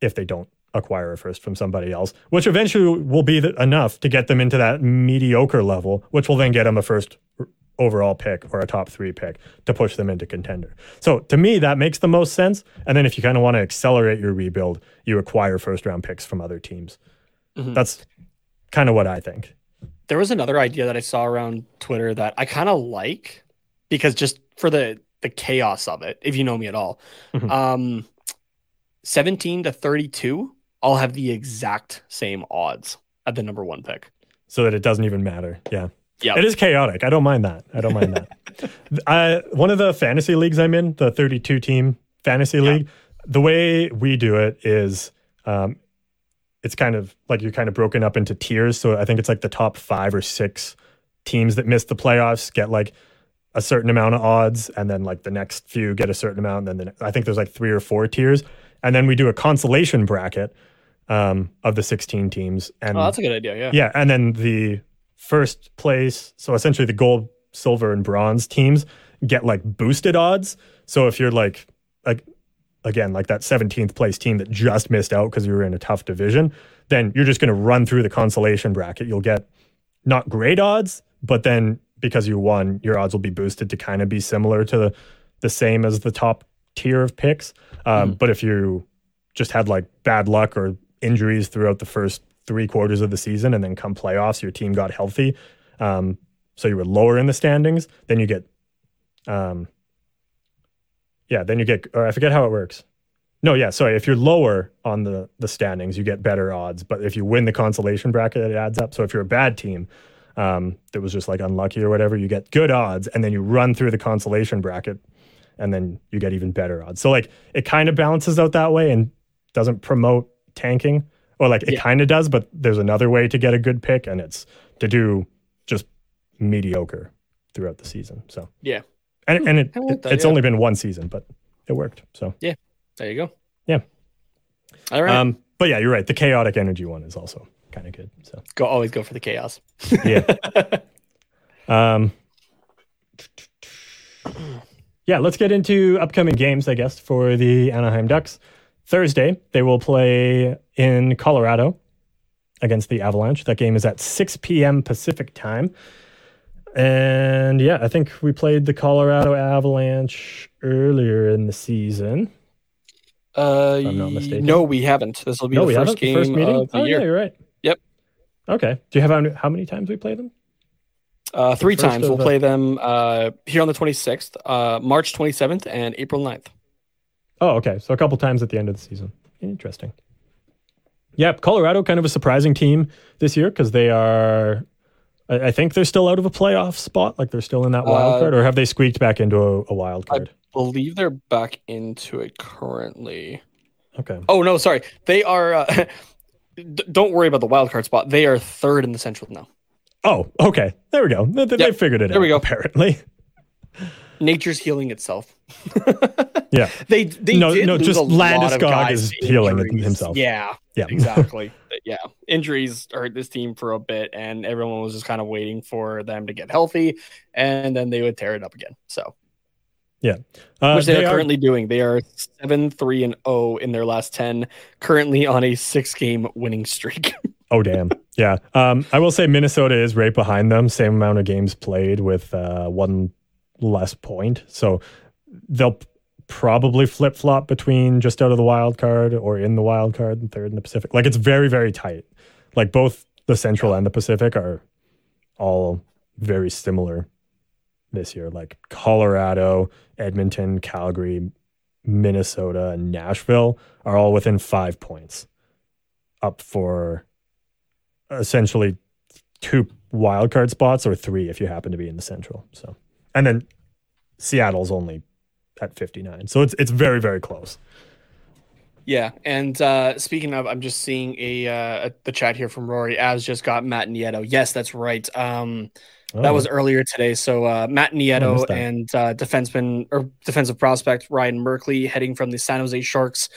if they don't acquire a first from somebody else, which eventually will be the, enough to get them into that mediocre level, which will then get them a first overall pick or a top three pick to push them into contender. So to me, that makes the most sense. And then if you kind of want to accelerate your rebuild, you acquire first round picks from other teams. That's kind of what I think. There was another idea that I saw around Twitter that I kind of like because just for the the chaos of it, if you know me at all. Mhm. Um 17 to 32 all have the exact same odds. at the number one pick. so that it doesn't even matter. Yeah. Yeah. It is chaotic. I don't mind that. I don't mind that. I, one of the fantasy leagues I'm in, the 32 team fantasy league, the way we do it is um, it's kind of like you're kind of broken up into tiers. So I think it's like the top five or six teams that miss the playoffs get like a certain amount of odds, and then like the next few get a certain amount. And then the, I think there's like three or four tiers, and then we do a consolation bracket um, of the 16 teams. And Oh, that's a good idea. Yeah. yeah, and then the first place, so essentially the gold, silver, and bronze teams get like boosted odds. So if you're like like again like that 17th place team that just missed out because you were in a tough division, then you're just going to run through the consolation bracket. You'll get not great odds, but then because you won, your odds will be boosted to kind of be similar to the the same as the top tier of picks. Um, But if you just had like bad luck or injuries throughout the first three quarters of the season, and then come playoffs, your team got healthy, um, so you were lower in the standings, then you get, um, yeah, then you get, or I forget how it works. No, yeah, sorry. If you're lower on the the standings, you get better odds. But if you win the consolation bracket, it adds up. So if you're a bad team um, that was just like unlucky or whatever, you get good odds, and then you run through the consolation bracket, and then you get even better odds. So like it kind of balances out that way and doesn't promote tanking, or like it Yeah. kind of does, but there's another way to get a good pick, and it's to do just mediocre throughout the season. So Yeah. and and it, like that, it's yeah. only been one season, but it worked. So yeah, There you go. Yeah. All right. um, but yeah, you're right. The chaotic energy one is also kind of good. So go always go for the chaos. yeah. um, yeah, let's get into upcoming games, I guess, for the Anaheim Ducks. Thursday, they will play in Colorado against the Avalanche. That game is at 6 p.m. Pacific time. And yeah, I think we played the Colorado Avalanche earlier in the season. Uh, I'm not mistaken. no, we haven't. This will be no, the first game the first meeting. of the oh, year. yeah, you're right. Yep. Okay. Do you have how, many times we play them? Uh, three first times. We'll the- play them uh, here on the 26th, uh, March 27th, and April 9th. Oh, okay. So a couple times at the end of the season. Interesting. Yep, Colorado kind of a surprising team this year because they are. I, I think they're still out of a playoff spot. Like they're still in that wild Uh, card, or have they squeaked back into a, a wild card? I- Believe they're back into it currently. okay. Oh no, sorry. They are. Uh, d- don't worry about the wild card spot. They are third in the Central now. Oh, okay. There we go. They, they Yep, figured it there out. There we go. Apparently. Nature's healing itself. Yeah. They they No, no, just a lot of Landeskog guys is healing himself. Yeah, Yeah. exactly. Yeah, injuries hurt this team for a bit, and everyone was just kind of waiting for them to get healthy, and then they would tear it up again. So, Uh, which they, they are are- currently doing. They are seven, three, and zero in their last ten. Currently on a six-game winning streak. Oh damn. Yeah. Um, I will say Minnesota is right behind them. Same amount of games played with uh, one less point. So they'll probably flip flop between just out of the wild card or in the wild card and third in the Pacific. Like it's very very tight. Like both the Central and the Pacific are all very similar this year. Like Colorado, Edmonton, Calgary, Minnesota, and Nashville are all within five points up for essentially two wild card spots or three if you happen to be in the central. So, and then Seattle's only at 59. So it's it's very very close. Yeah, and uh, speaking of, I'm just seeing a, uh, the chat here from Rory. As just got Matt Nieto. Yes, that's right. Um, That Oh, was earlier today. So uh, Matt Nieto and uh, defenseman or defensive prospect Ryan Merkley heading from the San Jose Sharks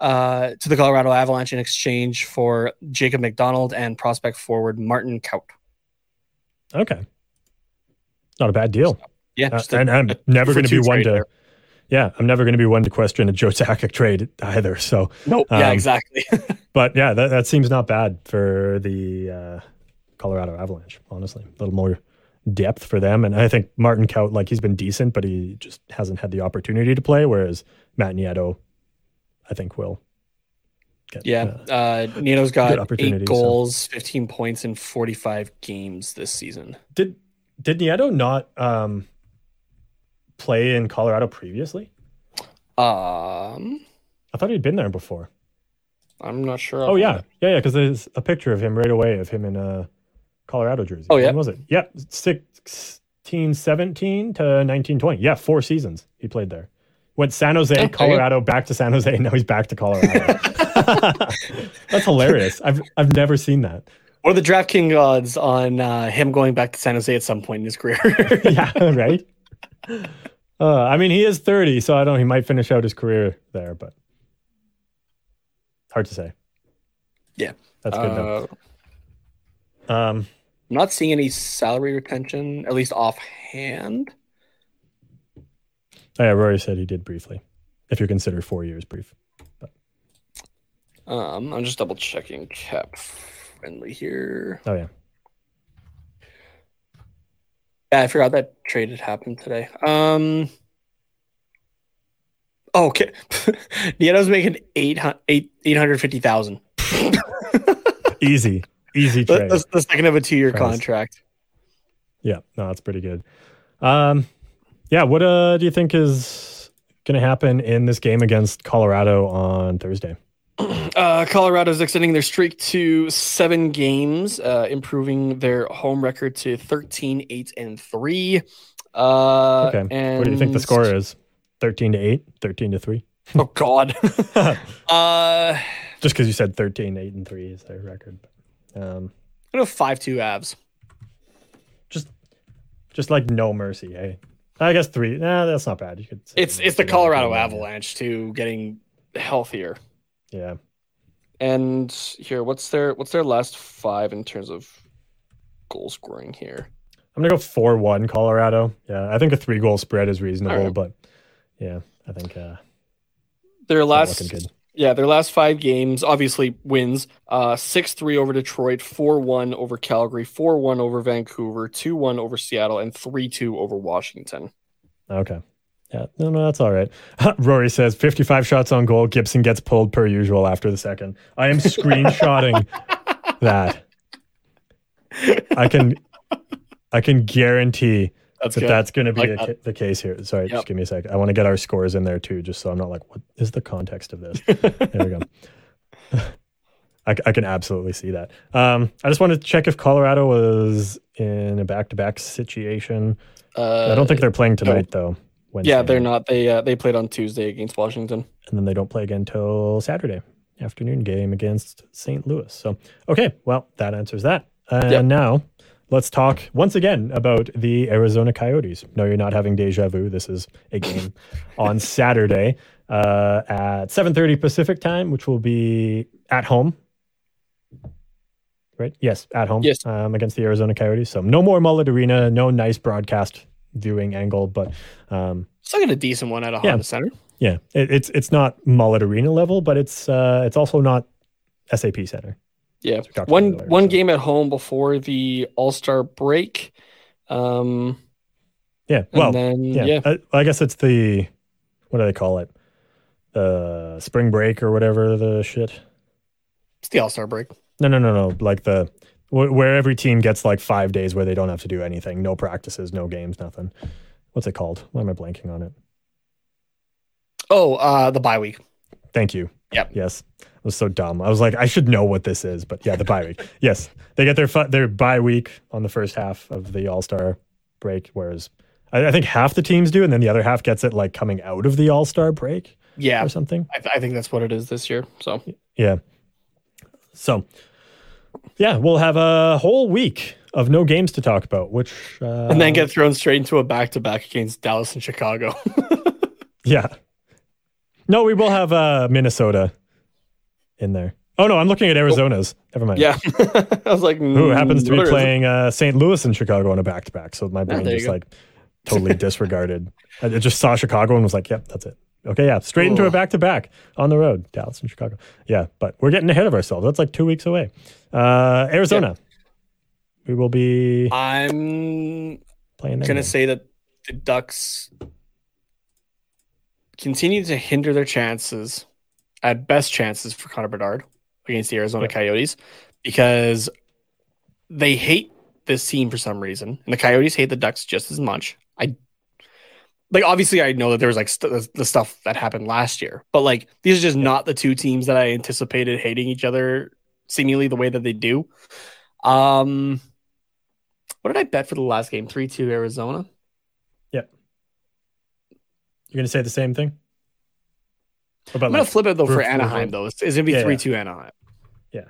uh, to the Colorado Avalanche in exchange for Jacob MacDonald and prospect forward Martin Kaut. okay. Not a bad deal. Yeah, Uh, and I'm never going to be one to there. yeah, I'm never going to be one to question a Joe Sakic trade either. So, Nope. yeah, um, exactly. but yeah, that, that seems not bad for the uh, Colorado Avalanche. Honestly, a little more depth for them, and I think Martin Kaut, like he's been decent, but he just hasn't had the opportunity to play. Whereas Matt Nieto, I think will. Get, yeah, uh, uh, Nieto's got eight so. goals, 15 points in 45 games this season. did did Nieto not um, play in Colorado previously? Um, I thought he'd been there before. I'm not sure. Oh yeah, yeah, yeah. Because there's a picture of him right away of him in a Colorado jersey. Oh, yeah? when was it? Yep, sixteen seventeen to nineteen twenty. Yeah, four seasons he played there. Went San Jose. Colorado, back to San Jose, and now he's back to Colorado. That's hilarious. I've I've never seen that. Are the DraftKings odds on uh, him going back to San Jose at some point in his career? yeah, right. Uh, I mean, he is thirty, so I don't. know. He might finish out his career there, but hard to say. Yeah. that's good though. Uh, Um, I'm not seeing any salary retention, at least offhand. oh yeah, Rory said he did briefly, if you consider four years brief. Um, I'm just double checking cap friendly here. Oh yeah, Yeah, I forgot that trade had happened today. Um, oh, okay. Nieto's making eight eight eight hundred fifty thousand. easy, easy trade. That's the second of a two year Price. contract. Yeah, no, that's pretty good. Um, yeah, what uh do you think is going to happen in this game against Colorado on Thursday? Uh, Colorado's extending their streak to seven games, uh, improving their home record to 13, 8, and 3. Uh, Okay, And, what do you think the score is? Thirteen to eight, 13 to three. Oh, God. uh, Just because you said 13, 8, and three is their record. Um, I know 5 2 abs. just, just like no mercy, hey. I guess three. Nah, that's not bad. You could. say It's it's the Colorado. Avalanche, too, getting healthier. Yeah, And here, what's their what's their last five in terms of goal scoring here? I'm gonna go four one Colorado. Yeah, I think a three goal spread is reasonable, Alright. but yeah, I think uh, Their last. Yeah, their last five games, obviously wins. Uh, 6 3 over Detroit, 4 1 over Calgary, 4 1 over Vancouver, 2 1 over Seattle, and 3 2 over Washington. Okay. Yeah, no, no, that's all right. Rory says 55 shots on goal. Gibson gets pulled per usual after the second. I am screenshotting that. I can, I can guarantee That's that good. that's going to be Like a that. the case here. Sorry, Yep. just give me a sec. I want to get our scores in there too, just so I'm not like, what is the context of this? there we go. I, I can absolutely see that. Um, I just wanted to check if Colorado was in a back-to-back situation. Uh, I don't think they're playing tonight though. Wednesday Yeah, they're not. They uh, they played on Tuesday against Washington. and then they don't play again till Saturday afternoon game against St. Louis. So, okay, well, that answers that. And Yep. now let's talk once again about the Arizona Coyotes. No, you're not having deja vu. This is a game on Saturday uh, at 7:30 Pacific time, which will be at home. Right? Yes, at home. Yes. Um, against the Arizona Coyotes. So no more Mullet Arena, no nice broadcast viewing angle, but um, Still got a decent one at a Yeah. Honda Center. yeah, it, it's it's not mullet arena level, but it's uh it's also not SAP Center. Yeah, we talked about one earlier, one so. game at home before the All Star break. Um, Yeah, well, then yeah, yeah, I, I guess it's the what do they call it? The spring break or whatever the shit. it's the All Star break. No, no, no, no. Like the where every team gets like five days where they don't have to do anything, no practices, no games, nothing. What's it called? Why am I blanking on it? Oh, uh, the bye week. Thank you. Yep. Yes. I was so dumb. I was like, I should know what this is, but yeah, the bye week. Yes, they get their fu- their bye week on the first half of the All Star break, whereas I, I think half the teams do, and then the other half gets it like coming out of the All Star break Yeah, or something. I, th- I think that's what it is this year. So Yeah. So, yeah, we'll have a whole week of no games to talk about, which uh, and then get thrown straight into a back to back against Dallas and Chicago. yeah. No, we will have uh, Minnesota in there. Oh no, I'm looking at Arizona's. Never mind. yeah, I was like, who happens to "Mm, be playing uh, St. Louis and Chicago on a back to back. So my brain there just like totally disregarded. I just saw Chicago and was like, yep, that's it. Okay, yeah, straight into a back to back on the road, Dallas and Chicago. Yeah, but we're getting ahead of ourselves. That's like two weeks away. Uh, Arizona, we will be I'm playing. gonna game. say that the Ducks continue to hinder their chances, at best chances for Connor Bedard against the Arizona Yeah. Coyotes, because they hate this team for some reason, and the Coyotes hate the Ducks just as much. Like obviously I know that there was like st- the stuff that happened last year, but like these are just not the two teams that I anticipated hating each other seemingly the way that they do. Um, what did I bet for the last game? Three two Arizona. Yep. You're gonna say the same thing. About I'm gonna flip it though for Anaheim though. It's, it's gonna be yeah, three yeah. two Anaheim. Yeah.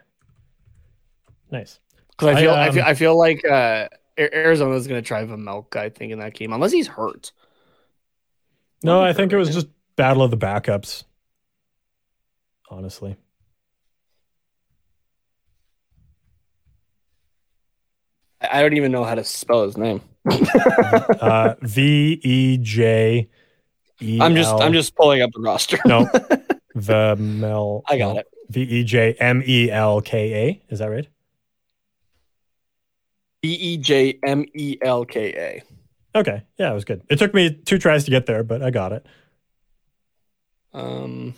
Nice. Because I feel I, um, I, feel I feel like uh, Arizona's gonna try Vejmelka. I think in that game unless he's hurt. No, I think it was just battle of the backups. Honestly. I don't even know how to spell his name. uh, v E J E. I'm just I'm just pulling up the roster. no, Vemel. I got it. V E J M E L K A. Is that right? V E J M E L K A. Okay, yeah, it was good. It took me two tries to get there, but I got it. Um.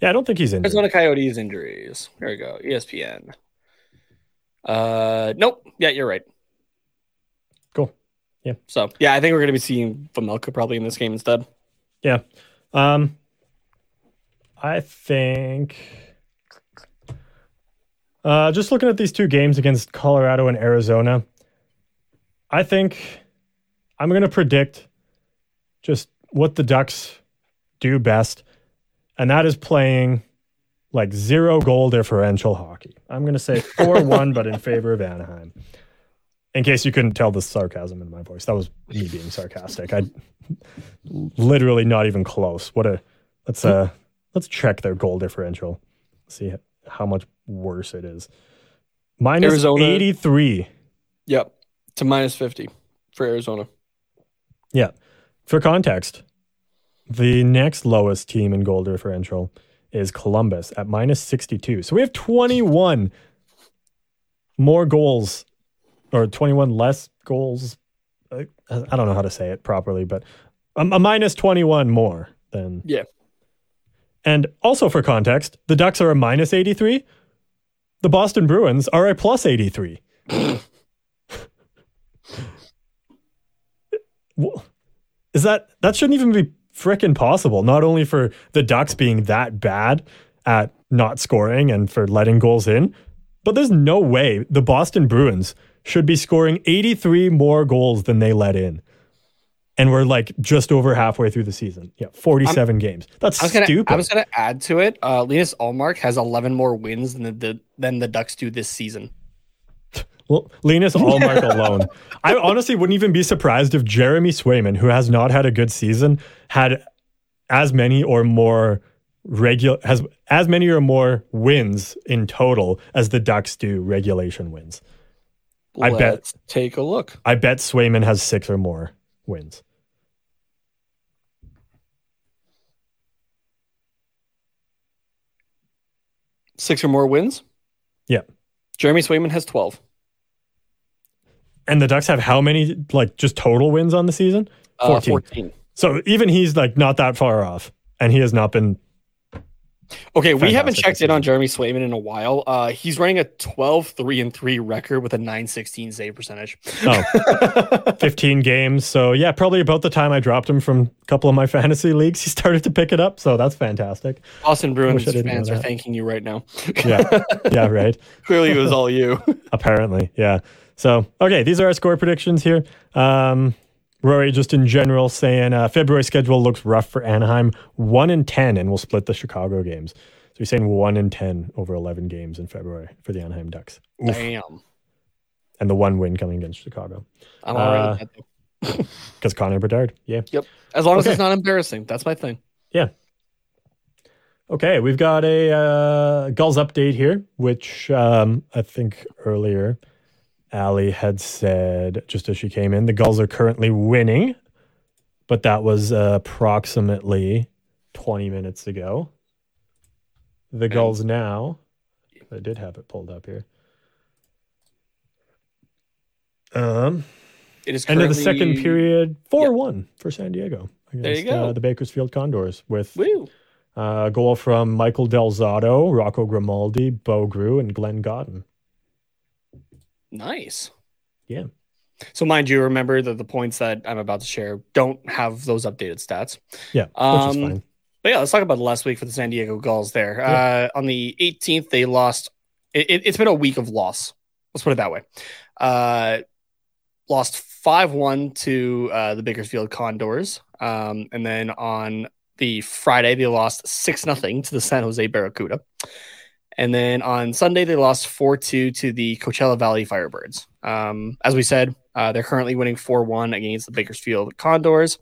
Yeah, I don't think he's injured. Arizona Coyotes injuries. There we go. ESPN. Uh, nope. Yeah, you're right. Cool. Yeah. So yeah, I think we're gonna be seeing Vejmelka probably in this game instead. Yeah. Um, I think. Uh, just looking at these two games against Colorado and Arizona, I think I'm going to predict just what the Ducks do best and that is playing like zero goal differential hockey. I'm going to say 4 1, but in favor of Anaheim. In case you couldn't tell the sarcasm in my voice, that was me being sarcastic. I literally not even close. What a let's uh let's check their goal differential. See how much worse it is. Minus Arizona, 83. Yep. To minus 50 for Arizona. Yeah. For context, the next lowest team in goal differential is Columbus at minus 62. So we have 21 more goals or 21 less goals. I, I don't know how to say it properly, but a, a minus 21 more than. Yeah. And also for context, the Ducks are a minus 83. The Boston Bruins are a plus 83. Is that that shouldn't even be freaking possible. Not only for the Ducks being that bad at not scoring and for letting goals in, but there's no way the Boston Bruins should be scoring 83 more goals than they let in. And we're like just over halfway through the season. Yeah, 47 I'm, games. That's I gonna, stupid. I was going to add to it. Uh, Linus Ullmark has 11 more wins than the, the than the Ducks do this season. Well, Linus Ullmark alone. I honestly wouldn't even be surprised if Jeremy Swayman, who has not had a good season, had as many or more regular has as many or more wins in total as the Ducks do regulation wins. I bet take a look. I bet Swayman has six or more wins. Six or more wins? Yeah. Jeremy Swayman has 12. And the Ducks have how many, like, just total wins on the season? 14. Uh, 14. So even he's, like, not that far off. And he has not been. Okay, we haven't checked in on Jeremy Swayman in a while. Uh, he's running a 12 3 and 3 record with a 916 save percentage. oh, 15 games. So, yeah, probably about the time I dropped him from a couple of my fantasy leagues, he started to pick it up. So that's fantastic. Boston Bruins fans are thanking you right now. yeah. Yeah, right. Clearly, it was all you. Apparently. Yeah. So, okay, these are our score predictions here. Um, Rory, just in general, saying uh, February schedule looks rough for Anaheim. One in ten, and we'll split the Chicago games. So he's saying one in ten over eleven games in February for the Anaheim Ducks. Oof. Damn. And the one win coming against Chicago. I'm already because uh, Connor Bedard. Yeah. Yep. As long as it's not embarrassing, that's my thing. Yeah. Okay, we've got a uh, Gulls update here, which um, I think earlier Ali had said just as she came in, the Gulls are currently winning, but that was uh, approximately 20 minutes ago. The Gulls now, I did have it pulled up here. Um, it is end of the second period, 4 1 for San Diego against there you go. Uh, the Bakersfield Condors with uh, a goal from Michael Del Zotto, Rocco Grimaldi, Bo Groulx, and Glenn Gawdin. Nice. Yeah. So mind you, remember that the points that I'm about to share don't have those updated stats. Yeah, which Um, is fine. But yeah, let's talk about the last week for the San Diego Gulls. There, uh, on the 18th, they lost. It, it's been a week of loss. Let's put it that way. Uh, lost five one to uh, the Bakersfield Condors, um, and then on the Friday they lost six nothing to the San Jose Barracuda, and then on Sunday they lost four two to the Coachella Valley Firebirds. Um, as we said, uh, they're currently winning four one against the Bakersfield Condors.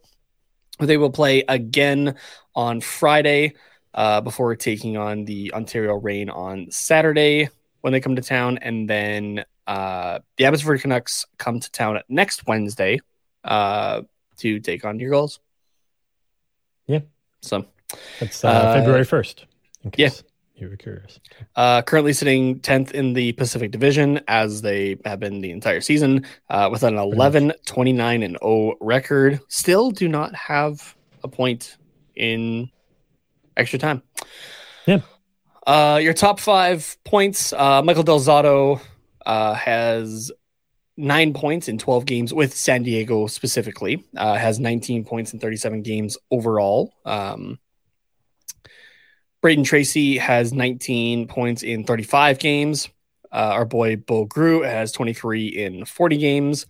They will play again on Friday uh, before taking on the Ontario Reign on Saturday when they come to town, and then uh, the Abbotsford Canucks come to town next Wednesday uh, to take on your goals. Yeah. So It's uh, uh, February 1st. In yeah. You were curious. uh, currently sitting 10th in the Pacific Division as they have been the entire season uh, with an 11 29 and 0 record. Still do not have a point in extra time. Yeah. Uh, your top five points uh, Michael Del Zotto uh, has nine points in 12 games with San Diego specifically, uh, has 19 points in 37 games overall. Um, Brayden Tracey has 19 points in 35 games. Uh, our boy Bo Groulx has 23 in 40 games.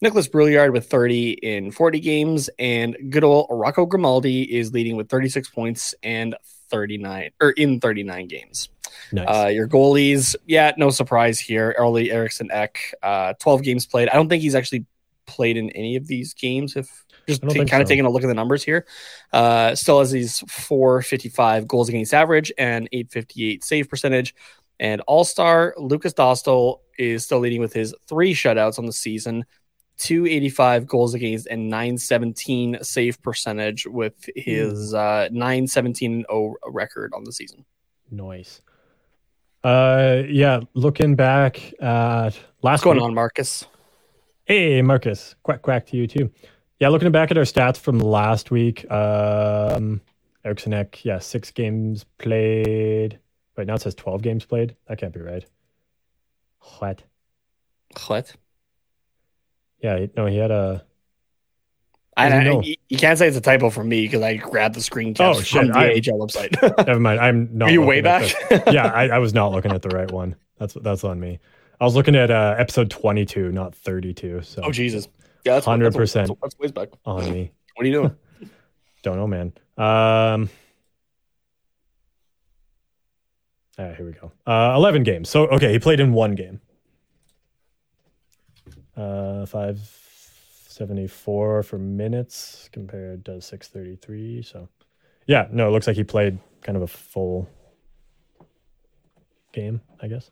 Nikolas Brouillard with 30 in 40 games. And good old Rocco Grimaldi is leading with 36 points and 39 or in 39 games. Nice. Uh, your goalies, yeah, no surprise here. Early Eriksson Ek, uh, 12 games played. I don't think he's actually played in any of these games. If just I don't ta- think kind of taking a look at the numbers here, uh, still has these 455 goals against average and 858 save percentage. And All Star Lukas Dostal is still leading with his three shutouts on the season, 285 goals against and 917 save percentage with his Hmm. uh, 917 0 record on the season. Noise. Uh, yeah, looking back at last What's going week- on, Marcus? Hey, Marcus. Quack, quack to you too. Yeah, looking back at our stats from last week, um, Eriksson Ek, yeah, six games played. Wait, now it says 12 games played. That can't be right. What? What? Yeah, no, he had a. I, Doesn't know. you can't say it's a typo for me because I grabbed the screen Oh, from the I- AHL website. Never mind. I'm not. Are you way back? yeah, I, I was not looking at the right one. That's that's on me. I was looking at uh, episode 22, not 32. So oh Jesus! Yeah, that's that's- 100%. That's, ways back. on me. What are you doing? Don't know, man. Um, all right, here we go. Uh, 11 games. So, okay, he played in one game. Uh, 574 for minutes compared to 633. So, yeah, no, it looks like he played kind of a full game, I guess.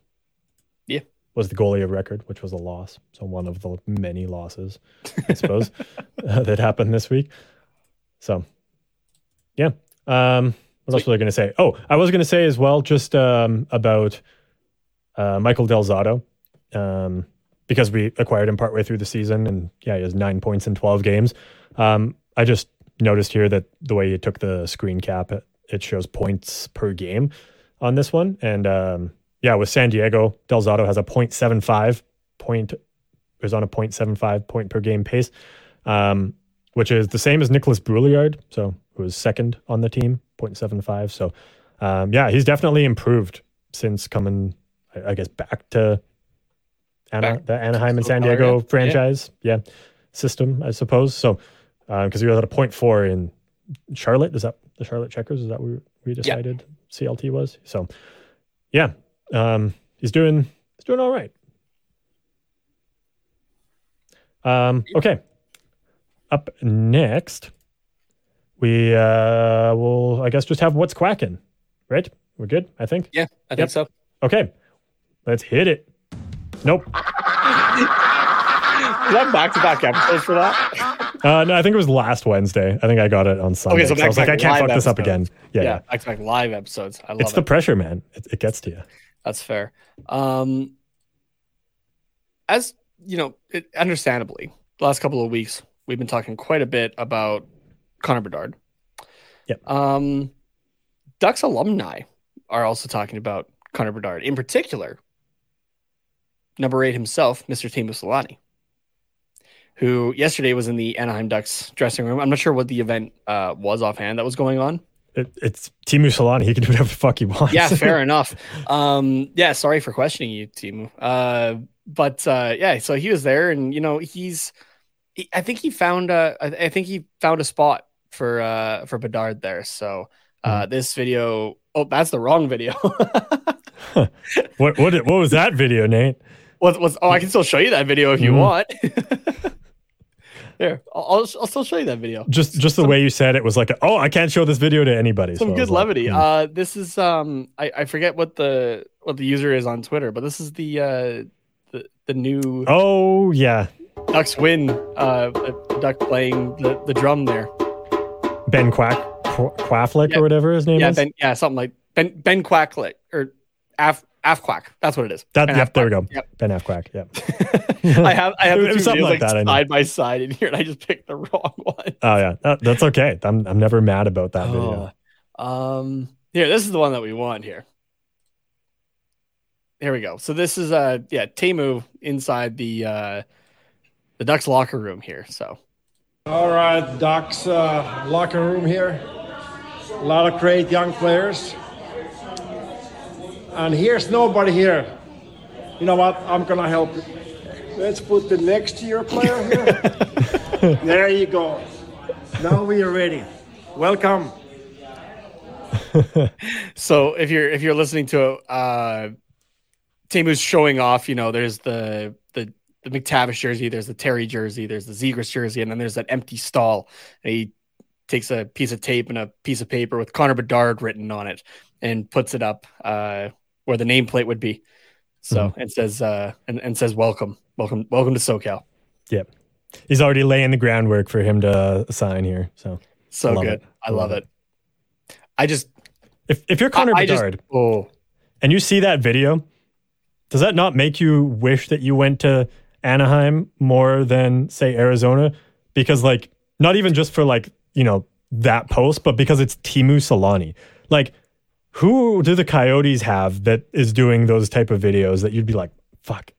Yeah. Was the goalie of record, which was a loss. So, one of the many losses, I suppose, uh, that happened this week. So, yeah. Um, what else was I going to say? Oh, I was going to say as well, just um, about uh, Michael Del Zotto, um, because we acquired him partway through the season, and yeah, he has nine points in twelve games. Um, I just noticed here that the way you took the screen cap, it, it shows points per game on this one, and um, yeah, with San Diego, Del Zotto has a 0.75 point, is on a 0.75 point per game pace. Um, which is the same as Nikolas Brouillard, so who was second on the team, 0.75. So, um, yeah, he's definitely improved since coming, I, I guess, back to Ana, Back the Anaheim and San Diego yeah. franchise, yeah, system, I suppose. So, um because he was at a 0.4 in Charlotte, is that the Charlotte Checkers? Is that what we decided CLT was? So, yeah, um, he's doing he's doing all right. Um, okay. Up next, we uh, will, I guess, just have what's quacking, right? We're good, I think. Yeah, I think Yep. so. Okay, let's hit it. Nope. Is that back to back episodes for that? Uh, no, I think it was last Wednesday. I think I got it on Sunday. Okay, so so I was like, I can't live fuck this up episodes. again. Yeah, yeah. back to back live episodes. I love It's it. the pressure, man. It, it gets to you. That's fair. Um, as you know, it, understandably, the last couple of weeks we've been talking quite a bit about Connor Bedard. Yep. Um, Ducks alumni are also talking about Connor Bedard, in particular, number eight himself, Mr. Teemu Selanne. who yesterday was in the Anaheim Ducks dressing room. I'm not sure what the event uh, was offhand that was going on. It, it's Teemu Selanne. He can do whatever the fuck he wants. Yeah, fair enough. Um, yeah, sorry for questioning you, Teemu. Uh, but uh, yeah, so he was there, and you know, he's. He, I think he found a. I think he found a spot for uh for Bedard there. So uh, mm. this video. Oh, that's the wrong video. what what what was that video, Nate? What was? Oh, I can still show you that video if you mm. want. Here, I'll, I'll, still show you that video. Just just the some, way you said it was like, oh, I can't show this video to anybody. Some so good levity. Like, hmm. uh, this is um, I, I forget what the what the user is on Twitter, but this is the uh, the the new. Oh yeah. Ducks win. Uh, duck playing the the drum there. Ben Quack Quafflick yeah. or whatever his name yeah, is. Ben, yeah, something like Ben Ben Quacklick or Af Afquack. That's what it is. That, yep, there we go. Yep. Ben Afquack. Yep. I have I have the two something like, like that, side by side in here, and I just picked the wrong one. Oh yeah, that, that's okay. I'm I'm never mad about that video. Oh, um, here, this is the one that we want here. Here we go. So this is uh yeah Teemu inside the uh the Ducks locker room here. So. All right, Ducks uh, locker room here. A lot of great young players. And here's nobody here. You know what? I'm gonna help you. Let's put the next year player here. there you go. Now we are ready. Welcome. so if you're if you're listening to uh Teemu's showing off, you know, there's the the the McTavish jersey, there's the Terry jersey, there's the Zegras jersey, and then there's that empty stall. And he takes a piece of tape and a piece of paper with Connor Bedard written on it and puts it up uh, where the nameplate would be. So mm-hmm. it says uh, and, and says welcome, welcome, welcome to SoCal. Yep, he's already laying the groundwork for him to sign here. So so I good, it. I love it. I just if if you're Connor I, Bedard, I just, oh, and you see that video, does that not make you wish that you went to Anaheim more than say Arizona? Because like not even just for like you know that post, but because it's Teemu Selanne. Like who do the Coyotes have that is doing those type of videos that you'd be like, fuck,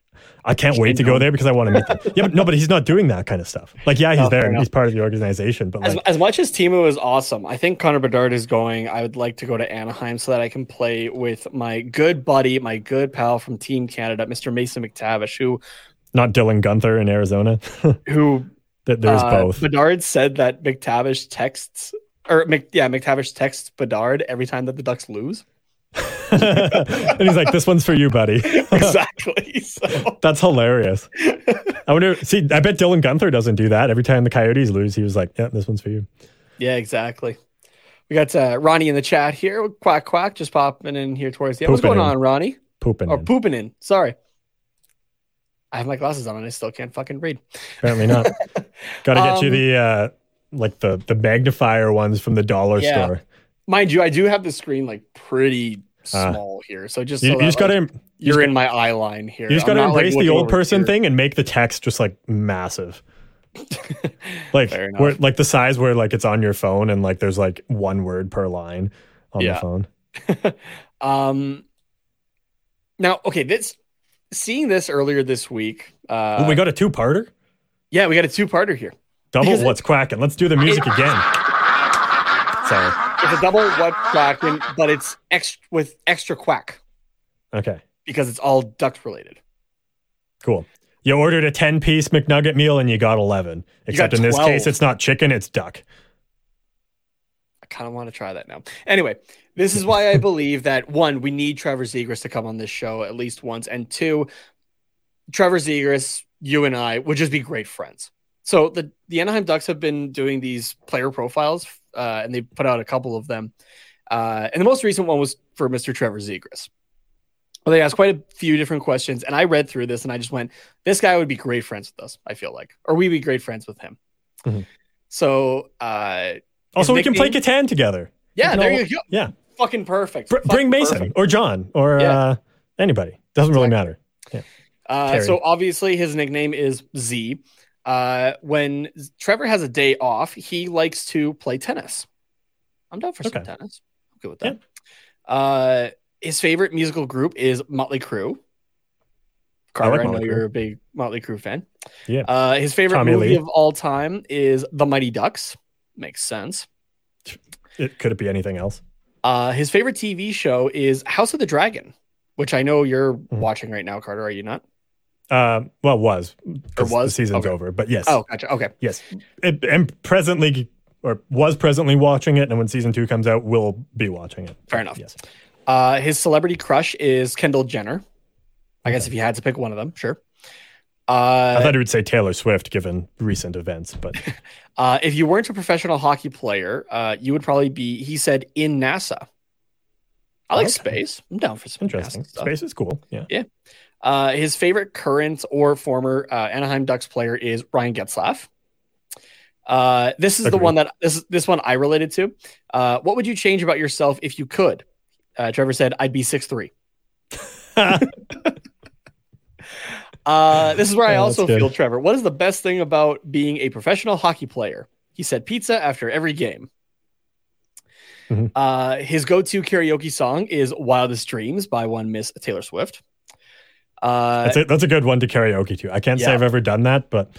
I can't wait to go there because I want to meet them. yeah, but no, but he's not doing that kind of stuff. Like, yeah, he's oh, there and he's part of the organization. But as, like, as much as Teemu is awesome, I think Connor Bedard is going. I would like to go to Anaheim so that I can play with my good buddy, my good pal from Team Canada, Mr. Mason McTavish, who not Dylan Guenther in Arizona, who there's uh, both. Bedard said that McTavish texts or yeah, McTavish texts Bedard every time that the Ducks lose. and he's like, "This one's for you, buddy." exactly. So. That's hilarious. I wonder. See, I bet Dylan Guenther doesn't do that. Every time the Coyotes lose, he was like, "Yeah, this one's for you." Yeah, exactly. We got uh, Ronnie in the chat here. Quack quack, just popping in here towards the end. What's going in. on, Ronnie? Pooping. Or in. pooping in. Sorry. I have my glasses on and I still can't fucking read. Apparently not. Got to get um, you the uh, like the the magnifier ones from the dollar yeah. store. Mind you, I do have the screen like pretty uh, small uh, here, so just you, so you that, just got to you're in my eye line here. You just got to embrace like, the old person here. thing and make the text just like massive. like where like the size where like it's on your phone and like there's like one word per line on yeah. the phone. um now okay, this seeing this earlier this week. Uh Ooh, we got a two-parter? Yeah, we got a two-parter here. Double because what's quacking. Let's do the music again. Sorry. It's a double what quacking, but it's extra with extra quack. Okay. Because it's all duck related. Cool. You ordered a 10 piece McNugget meal and you got 11. Except got in this case, it's not chicken, it's duck. I kind of want to try that now. Anyway, this is why I believe that one, we need Trevor Zegras to come on this show at least once. And two, Trevor Zegras, you and I would just be great friends. So the the Anaheim Ducks have been doing these player profiles, uh, and they put out a couple of them. Uh, and the most recent one was for Mr. Trevor Zegras. Well, they asked quite a few different questions, and I read through this, and I just went, "This guy would be great friends with us." I feel like, or we'd be great friends with him. Mm-hmm. So, uh, also, we can play Catan together. Yeah, there all, you go. Yeah, fucking perfect. Br- bring Mason perfect. or John or yeah. uh, anybody. Doesn't really matter. Yeah. Uh, so obviously, his nickname is Z. Uh, when Trevor has a day off, he likes to play tennis. I'm down for okay. some tennis. I'm good with that. Yeah. Uh, his favorite musical group is Motley Crue. Carter, I, like know Motley Crue. you're a big Motley Crue fan. Yeah. Uh, his favorite Tommy movie Lee. of all time is The Mighty Ducks. Makes sense. It, could it be anything else? Uh, his favorite TV show is House of the Dragon, which I know you're Mm-hmm. watching right now, Carter. Are you not? Uh, well, was. 'cause was? The season's Okay. over, but yes. Oh, gotcha. Okay. Yes. It, am presently, or was presently watching it, and when season two comes out, we'll be watching it. Fair enough. Yes. Uh, his celebrity crush is Kendall Jenner. I guess if you had to pick one of them, sure. I Uh, thought it would say Taylor Swift given recent events, but uh, if you weren't a professional hockey player, uh, you would probably be, he said, in NASA. I like Okay. space. I'm down for some interesting. NASA stuff. Space is cool. Yeah. Yeah. Uh, his favorite current or former uh, Anaheim Ducks player is Ryan Getzlaf. Uh, this is the one that this this one I related to. Uh, what would you change about yourself if you could? Uh, Trevor said, "I'd be six three. Uh, this is where I Oh, also feel Trevor. What is the best thing about being a professional hockey player? He said pizza after every game. Mhm. Uh, his go-to karaoke song is "Wildest Dreams" by one Miss Taylor Swift. Uh, That's a, that's a good one to karaoke to. I can't say I've ever done that, but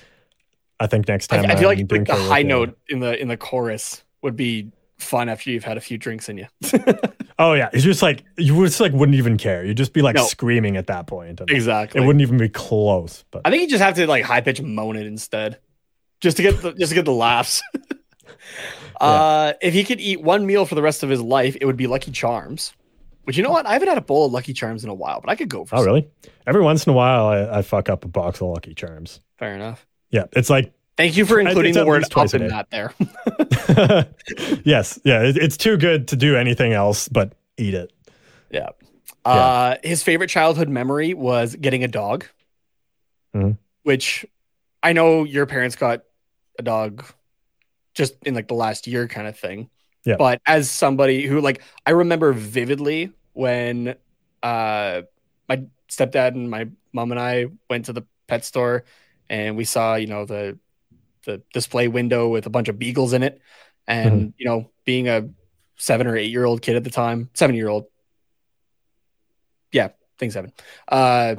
I think next time I feel like, like the high note in the in the chorus would be fun after you've had a few drinks in you. Oh yeah, it's just like you just like wouldn't even care. You'd just be like No. screaming at that point. and exactly. It wouldn't even be close. But I think you just have to like high pitch moan it instead, just to get the just to get the laughs. uh, if he could eat one meal for the rest of his life, it would be Lucky Charms. But you know what? I haven't had a bowl of Lucky Charms in a while, but I could go for. oh some. really? Every once in a while, I, I fuck up a box of Lucky Charms. Fair enough. Yeah, it's like Thank you for including the word up in that there. yes, yeah, it, it's too good to do anything else but eat it. yeah. Uh, his favorite childhood memory was getting a dog, Mhm. which I know your parents got a dog just in like the last year kind of thing. Yeah. But as somebody who like I remember vividly when uh my stepdad and my mom and I went to the pet store and we saw, you know, the the display window with a bunch of beagles in it. And, you know, being a seven or eight year old kid at the time, seven year old. Yeah, things happen. Uh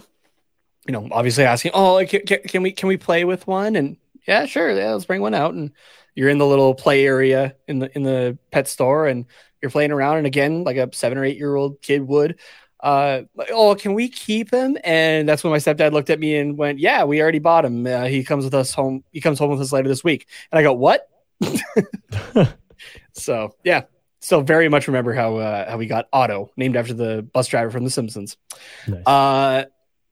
you know, obviously asking, oh, can, can we can we play with one? And yeah, sure, yeah, let's bring one out. And you're in the little play area in the in the pet store, and you're playing around. And again, like a seven or eight year old kid would, uh, like, oh, can we keep him? And that's when my stepdad looked at me and went, yeah, we already bought him. Uh, he comes with us home. He comes home with us later this week. And I go, what? so yeah, still very much remember how uh, how we got Otto, named after the bus driver from The Simpsons. Nice.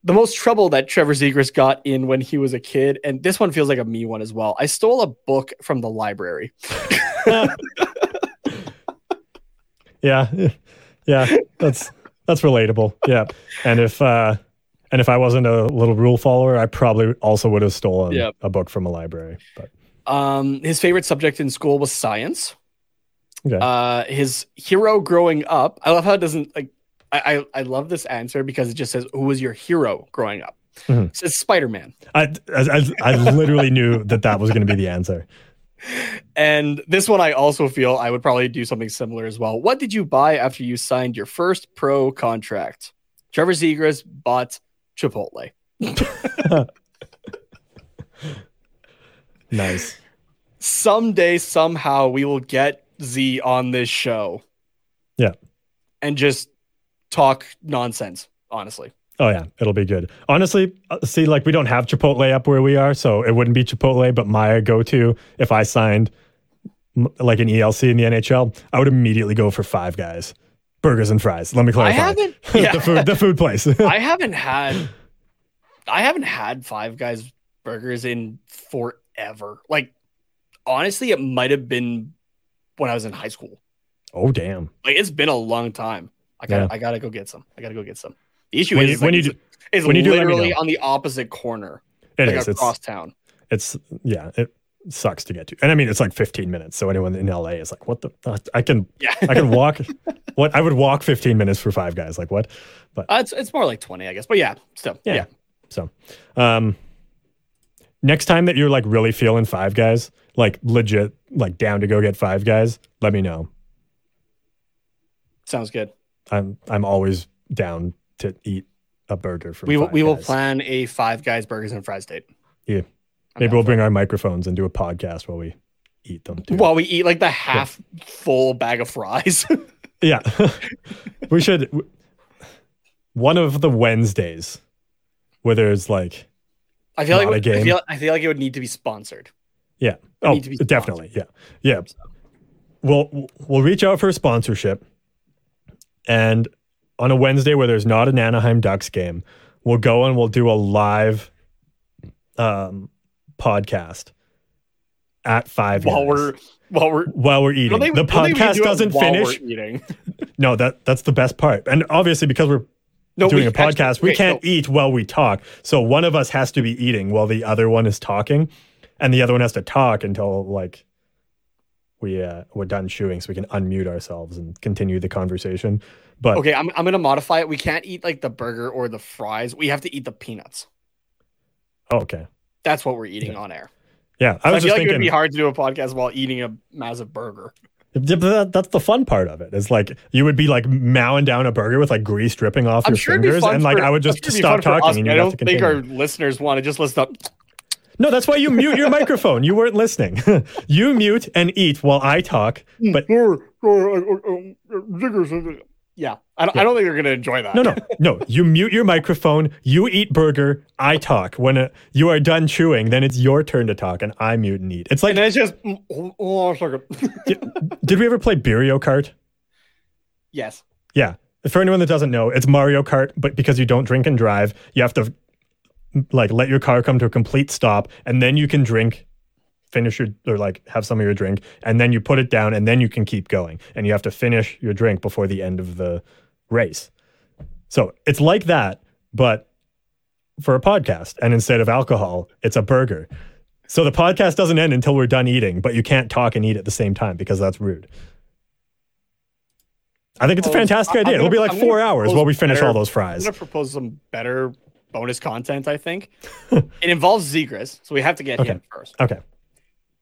The most trouble that Trevor Zegras got in when he was a kid, and this one feels like a me one as well. I stole a book from the library. yeah, yeah, that's that's relatable. Yeah, and if uh, and if I wasn't a little rule follower, I probably also would have stolen Yep. a book from a library. But Um, his favorite subject in school was science. okay, Uh, his hero growing up. I love how it doesn't like. I, I I love this answer because it just says, "Who was your hero growing up?" Mhm. It says Spider Man. I, I I literally knew that that was going to be the answer. And this one, I also feel I would probably do something similar as well. What did you buy after you signed your first pro contract? Trevor Zegras bought Chipotle. Nice. Someday, somehow, we will get Z on this show. Yeah. And just talk nonsense, honestly. Oh yeah, it'll be good. Honestly, uh, see, like we don't have Chipotle up where we are, so it wouldn't be Chipotle. But my go-to if I signed like an ELC in the NHL, I would immediately go for Five Guys, burgers and fries. Let me I clarify. haven't, yeah, the food, the food place. I haven't had, I haven't had Five Guys burgers in forever. Like, honestly, it might have been when I was in high school. oh damn! Like it's been a long time. I got to Yeah. I gotta go get some. I gotta go get some. The issue When is you- is, when like, you do- it's when you do, literally know. on the opposite corner, It like is. It's across town. it's yeah. It sucks to get to, and I mean it's like 15 minutes. So anyone in LA is like, what the? Uh, I can Yeah, I can walk. what I would walk 15 minutes for Five Guys. Like what? But Uh, it's it's more like twenty, I guess. But yeah, still, Yeah. yeah. So, um, next time that you're like really feeling Five Guys, like legit, like down to go get Five Guys, let me know. sounds good. I'm I'm always down to eat a burger from We will, Five we will Guys. plan a Five Guys burgers and fries date Yeah. I'm Maybe down we'll for bring our microphones and do a podcast while we eat them too. While we eat like the half full bag of fries. Yeah. we should one of the Wednesdays where there's like I feel like Not a I game. feel, I feel like it would need to be sponsored. yeah. Oh, need to be definitely. Yeah. Yeah. We'll we'll reach out for a sponsorship and on a Wednesday where there's not an Anaheim Ducks game, we'll go and we'll do a live um podcast at 5 While we're while we're while we're eating. don't the I don't think we podcast do doesn't finish. eating. No, that that's the best part. And obviously because we're No, doing we a podcast, actually- we okay, can't no. eat while we talk. So one of us has to be eating while the other one is talking, and the other one has to talk until like we uh, we're done chewing, so we can unmute ourselves and continue the conversation. But Okay, I'm I'm gonna modify it. We can't eat like the burger or the fries. We have to eat the peanuts. oh, okay, That's what we're eating on air. yeah, I I, was feel just like it would be hard to do a podcast while eating a massive burger. Yeah, that's the fun part of it. Is like you would be like mowing down a burger with like grease dripping off I'm your sure fingers, and like for- I would just sure stop talking, us, and I don't to think our listeners want to just listen up. No, that's why you mute your microphone. You weren't listening. you mute and eat while I talk. But Yeah, I don't, I don't think they're gonna enjoy that. no, no, no. You mute your microphone. You eat burger. I talk. When uh, you are done chewing, then it's your turn to talk, and I mute and eat. It's like, And it's just oh, oh, a second. did we ever play Beerio Kart? yes. Yeah. For anyone that doesn't know, it's Mario Kart, but because you don't drink and drive, you have to like let your car come to a complete stop, and then you can drink, finish your or like have some of your drink, and then you put it down, and then you can keep going, and you have to finish your drink before the end of the race. So it's like that, but for a podcast, and instead of alcohol, it's a burger. So the podcast doesn't end until we're done eating, but you can't talk and eat at the same time because that's rude. I think it's a fantastic idea. It'll be like four hours while we finish better- all those fries. I'm gonna propose some better bonus content. I think it involves Zegras, so we have to get Okay. him first. Okay,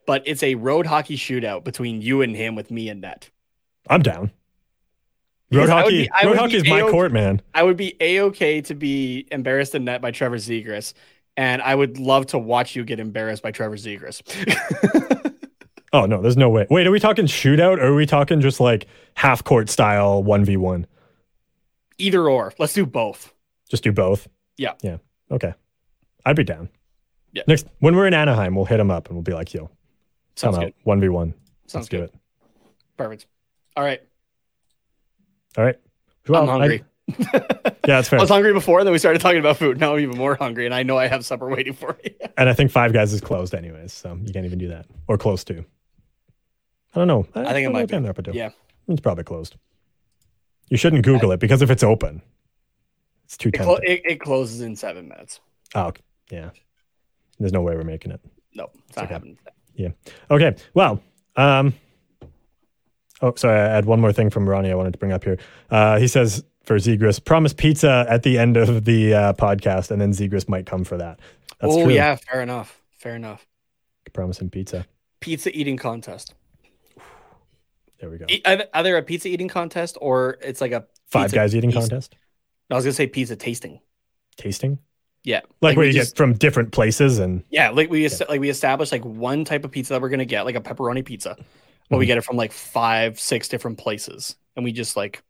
But it's a road hockey shootout between you and him with me and Net. I'm down. Road hockey, be- road hockey is my court, man. I would be a okay to be embarrassed in net by Trevor Zegras, and I would love to watch you get embarrassed by Trevor Zegras. Oh no, there's no way. Wait, are we talking shootout or are we talking just like half court style one v one? Either or, let's do both. Just do both. Yeah. Yeah. Okay. I'd be down. Yeah. Next, when we're in Anaheim, we'll hit them up and we'll be like, "Yo, come Sounds out one v one. Sounds Let's do good. it." Perfect. All right, All right. I'm Well, I- hungry. yeah, that's fair. I was hungry before, and then we started talking about food. Now I'm even more hungry, and I know I have supper waiting for me. And I think Five Guys is closed anyways, so you can't even do that or close to. I don't know. I think it might be. they're up. Yeah. it's probably closed. You shouldn't Google it because if it's open, it's too It, clo- it, it closes in seven minutes. oh, okay. yeah. There's no way we're making it. No, it's not okay. happening. Yeah. Okay. Well. Um. Oh, sorry. I had one more thing from Ronnie. I wanted to bring up here. Uh, he says for Zegras, promise pizza at the end of the uh, podcast, and then Zegras might come for that. That's oh true. yeah, fair enough. Fair enough. Promise him pizza. Pizza eating contest. There we go. E- Either, a pizza eating contest or it's like a Five guys eating contest. I was gonna say pizza tasting. Tasting. Yeah, Like, where we you just- get from different places and Yeah, like we est- like we established like one type of pizza that we're gonna get, like a pepperoni pizza, but Mm-hmm. we get it from like five, six different places, and we just like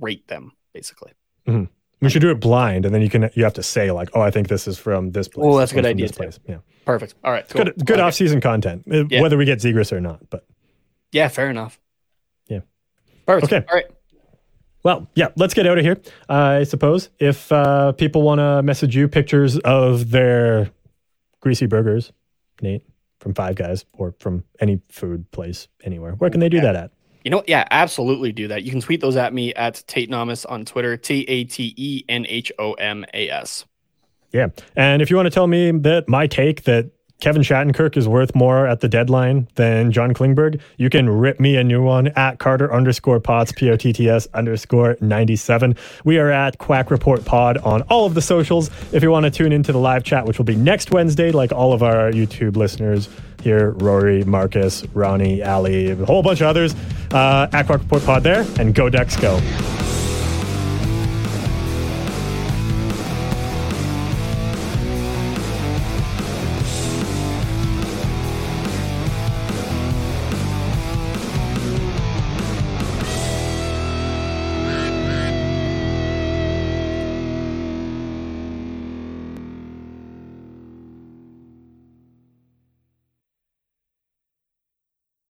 rate them basically. we should do it blind, and then you can you have to say like, oh, I think this is from this place. Oh, that's a good idea, this place. Yeah, Perfect. All right, cool. good good Okay. off season content, uh, Yeah. whether we get Zegras or not. But Yeah, fair enough. Yeah. Perfect. Okay. All right. Well, yeah, let's get out of here. I suppose if uh, people want to message you pictures of their greasy burgers, Nate, from Five Guys or from any food place anywhere, where can they do that at? You know, yeah, absolutely do that. You can tweet those at me at Tate Nomas on Twitter, T A T E N H O M A S. Yeah. And if you want to tell me that my take that Kevin Shattenkirk is worth more at the deadline than John Klingberg, you can rip me a new one at Carter underscore Potts, P O T T S underscore 97. We are at Quack Report Pod on all of the socials. If you want to tune into the live chat, which will be next Wednesday, like all of our YouTube listeners here Rory, Marcus, Ronnie, Ali, a whole bunch of others, uh, at Quack Report Pod there, and go Ducks go.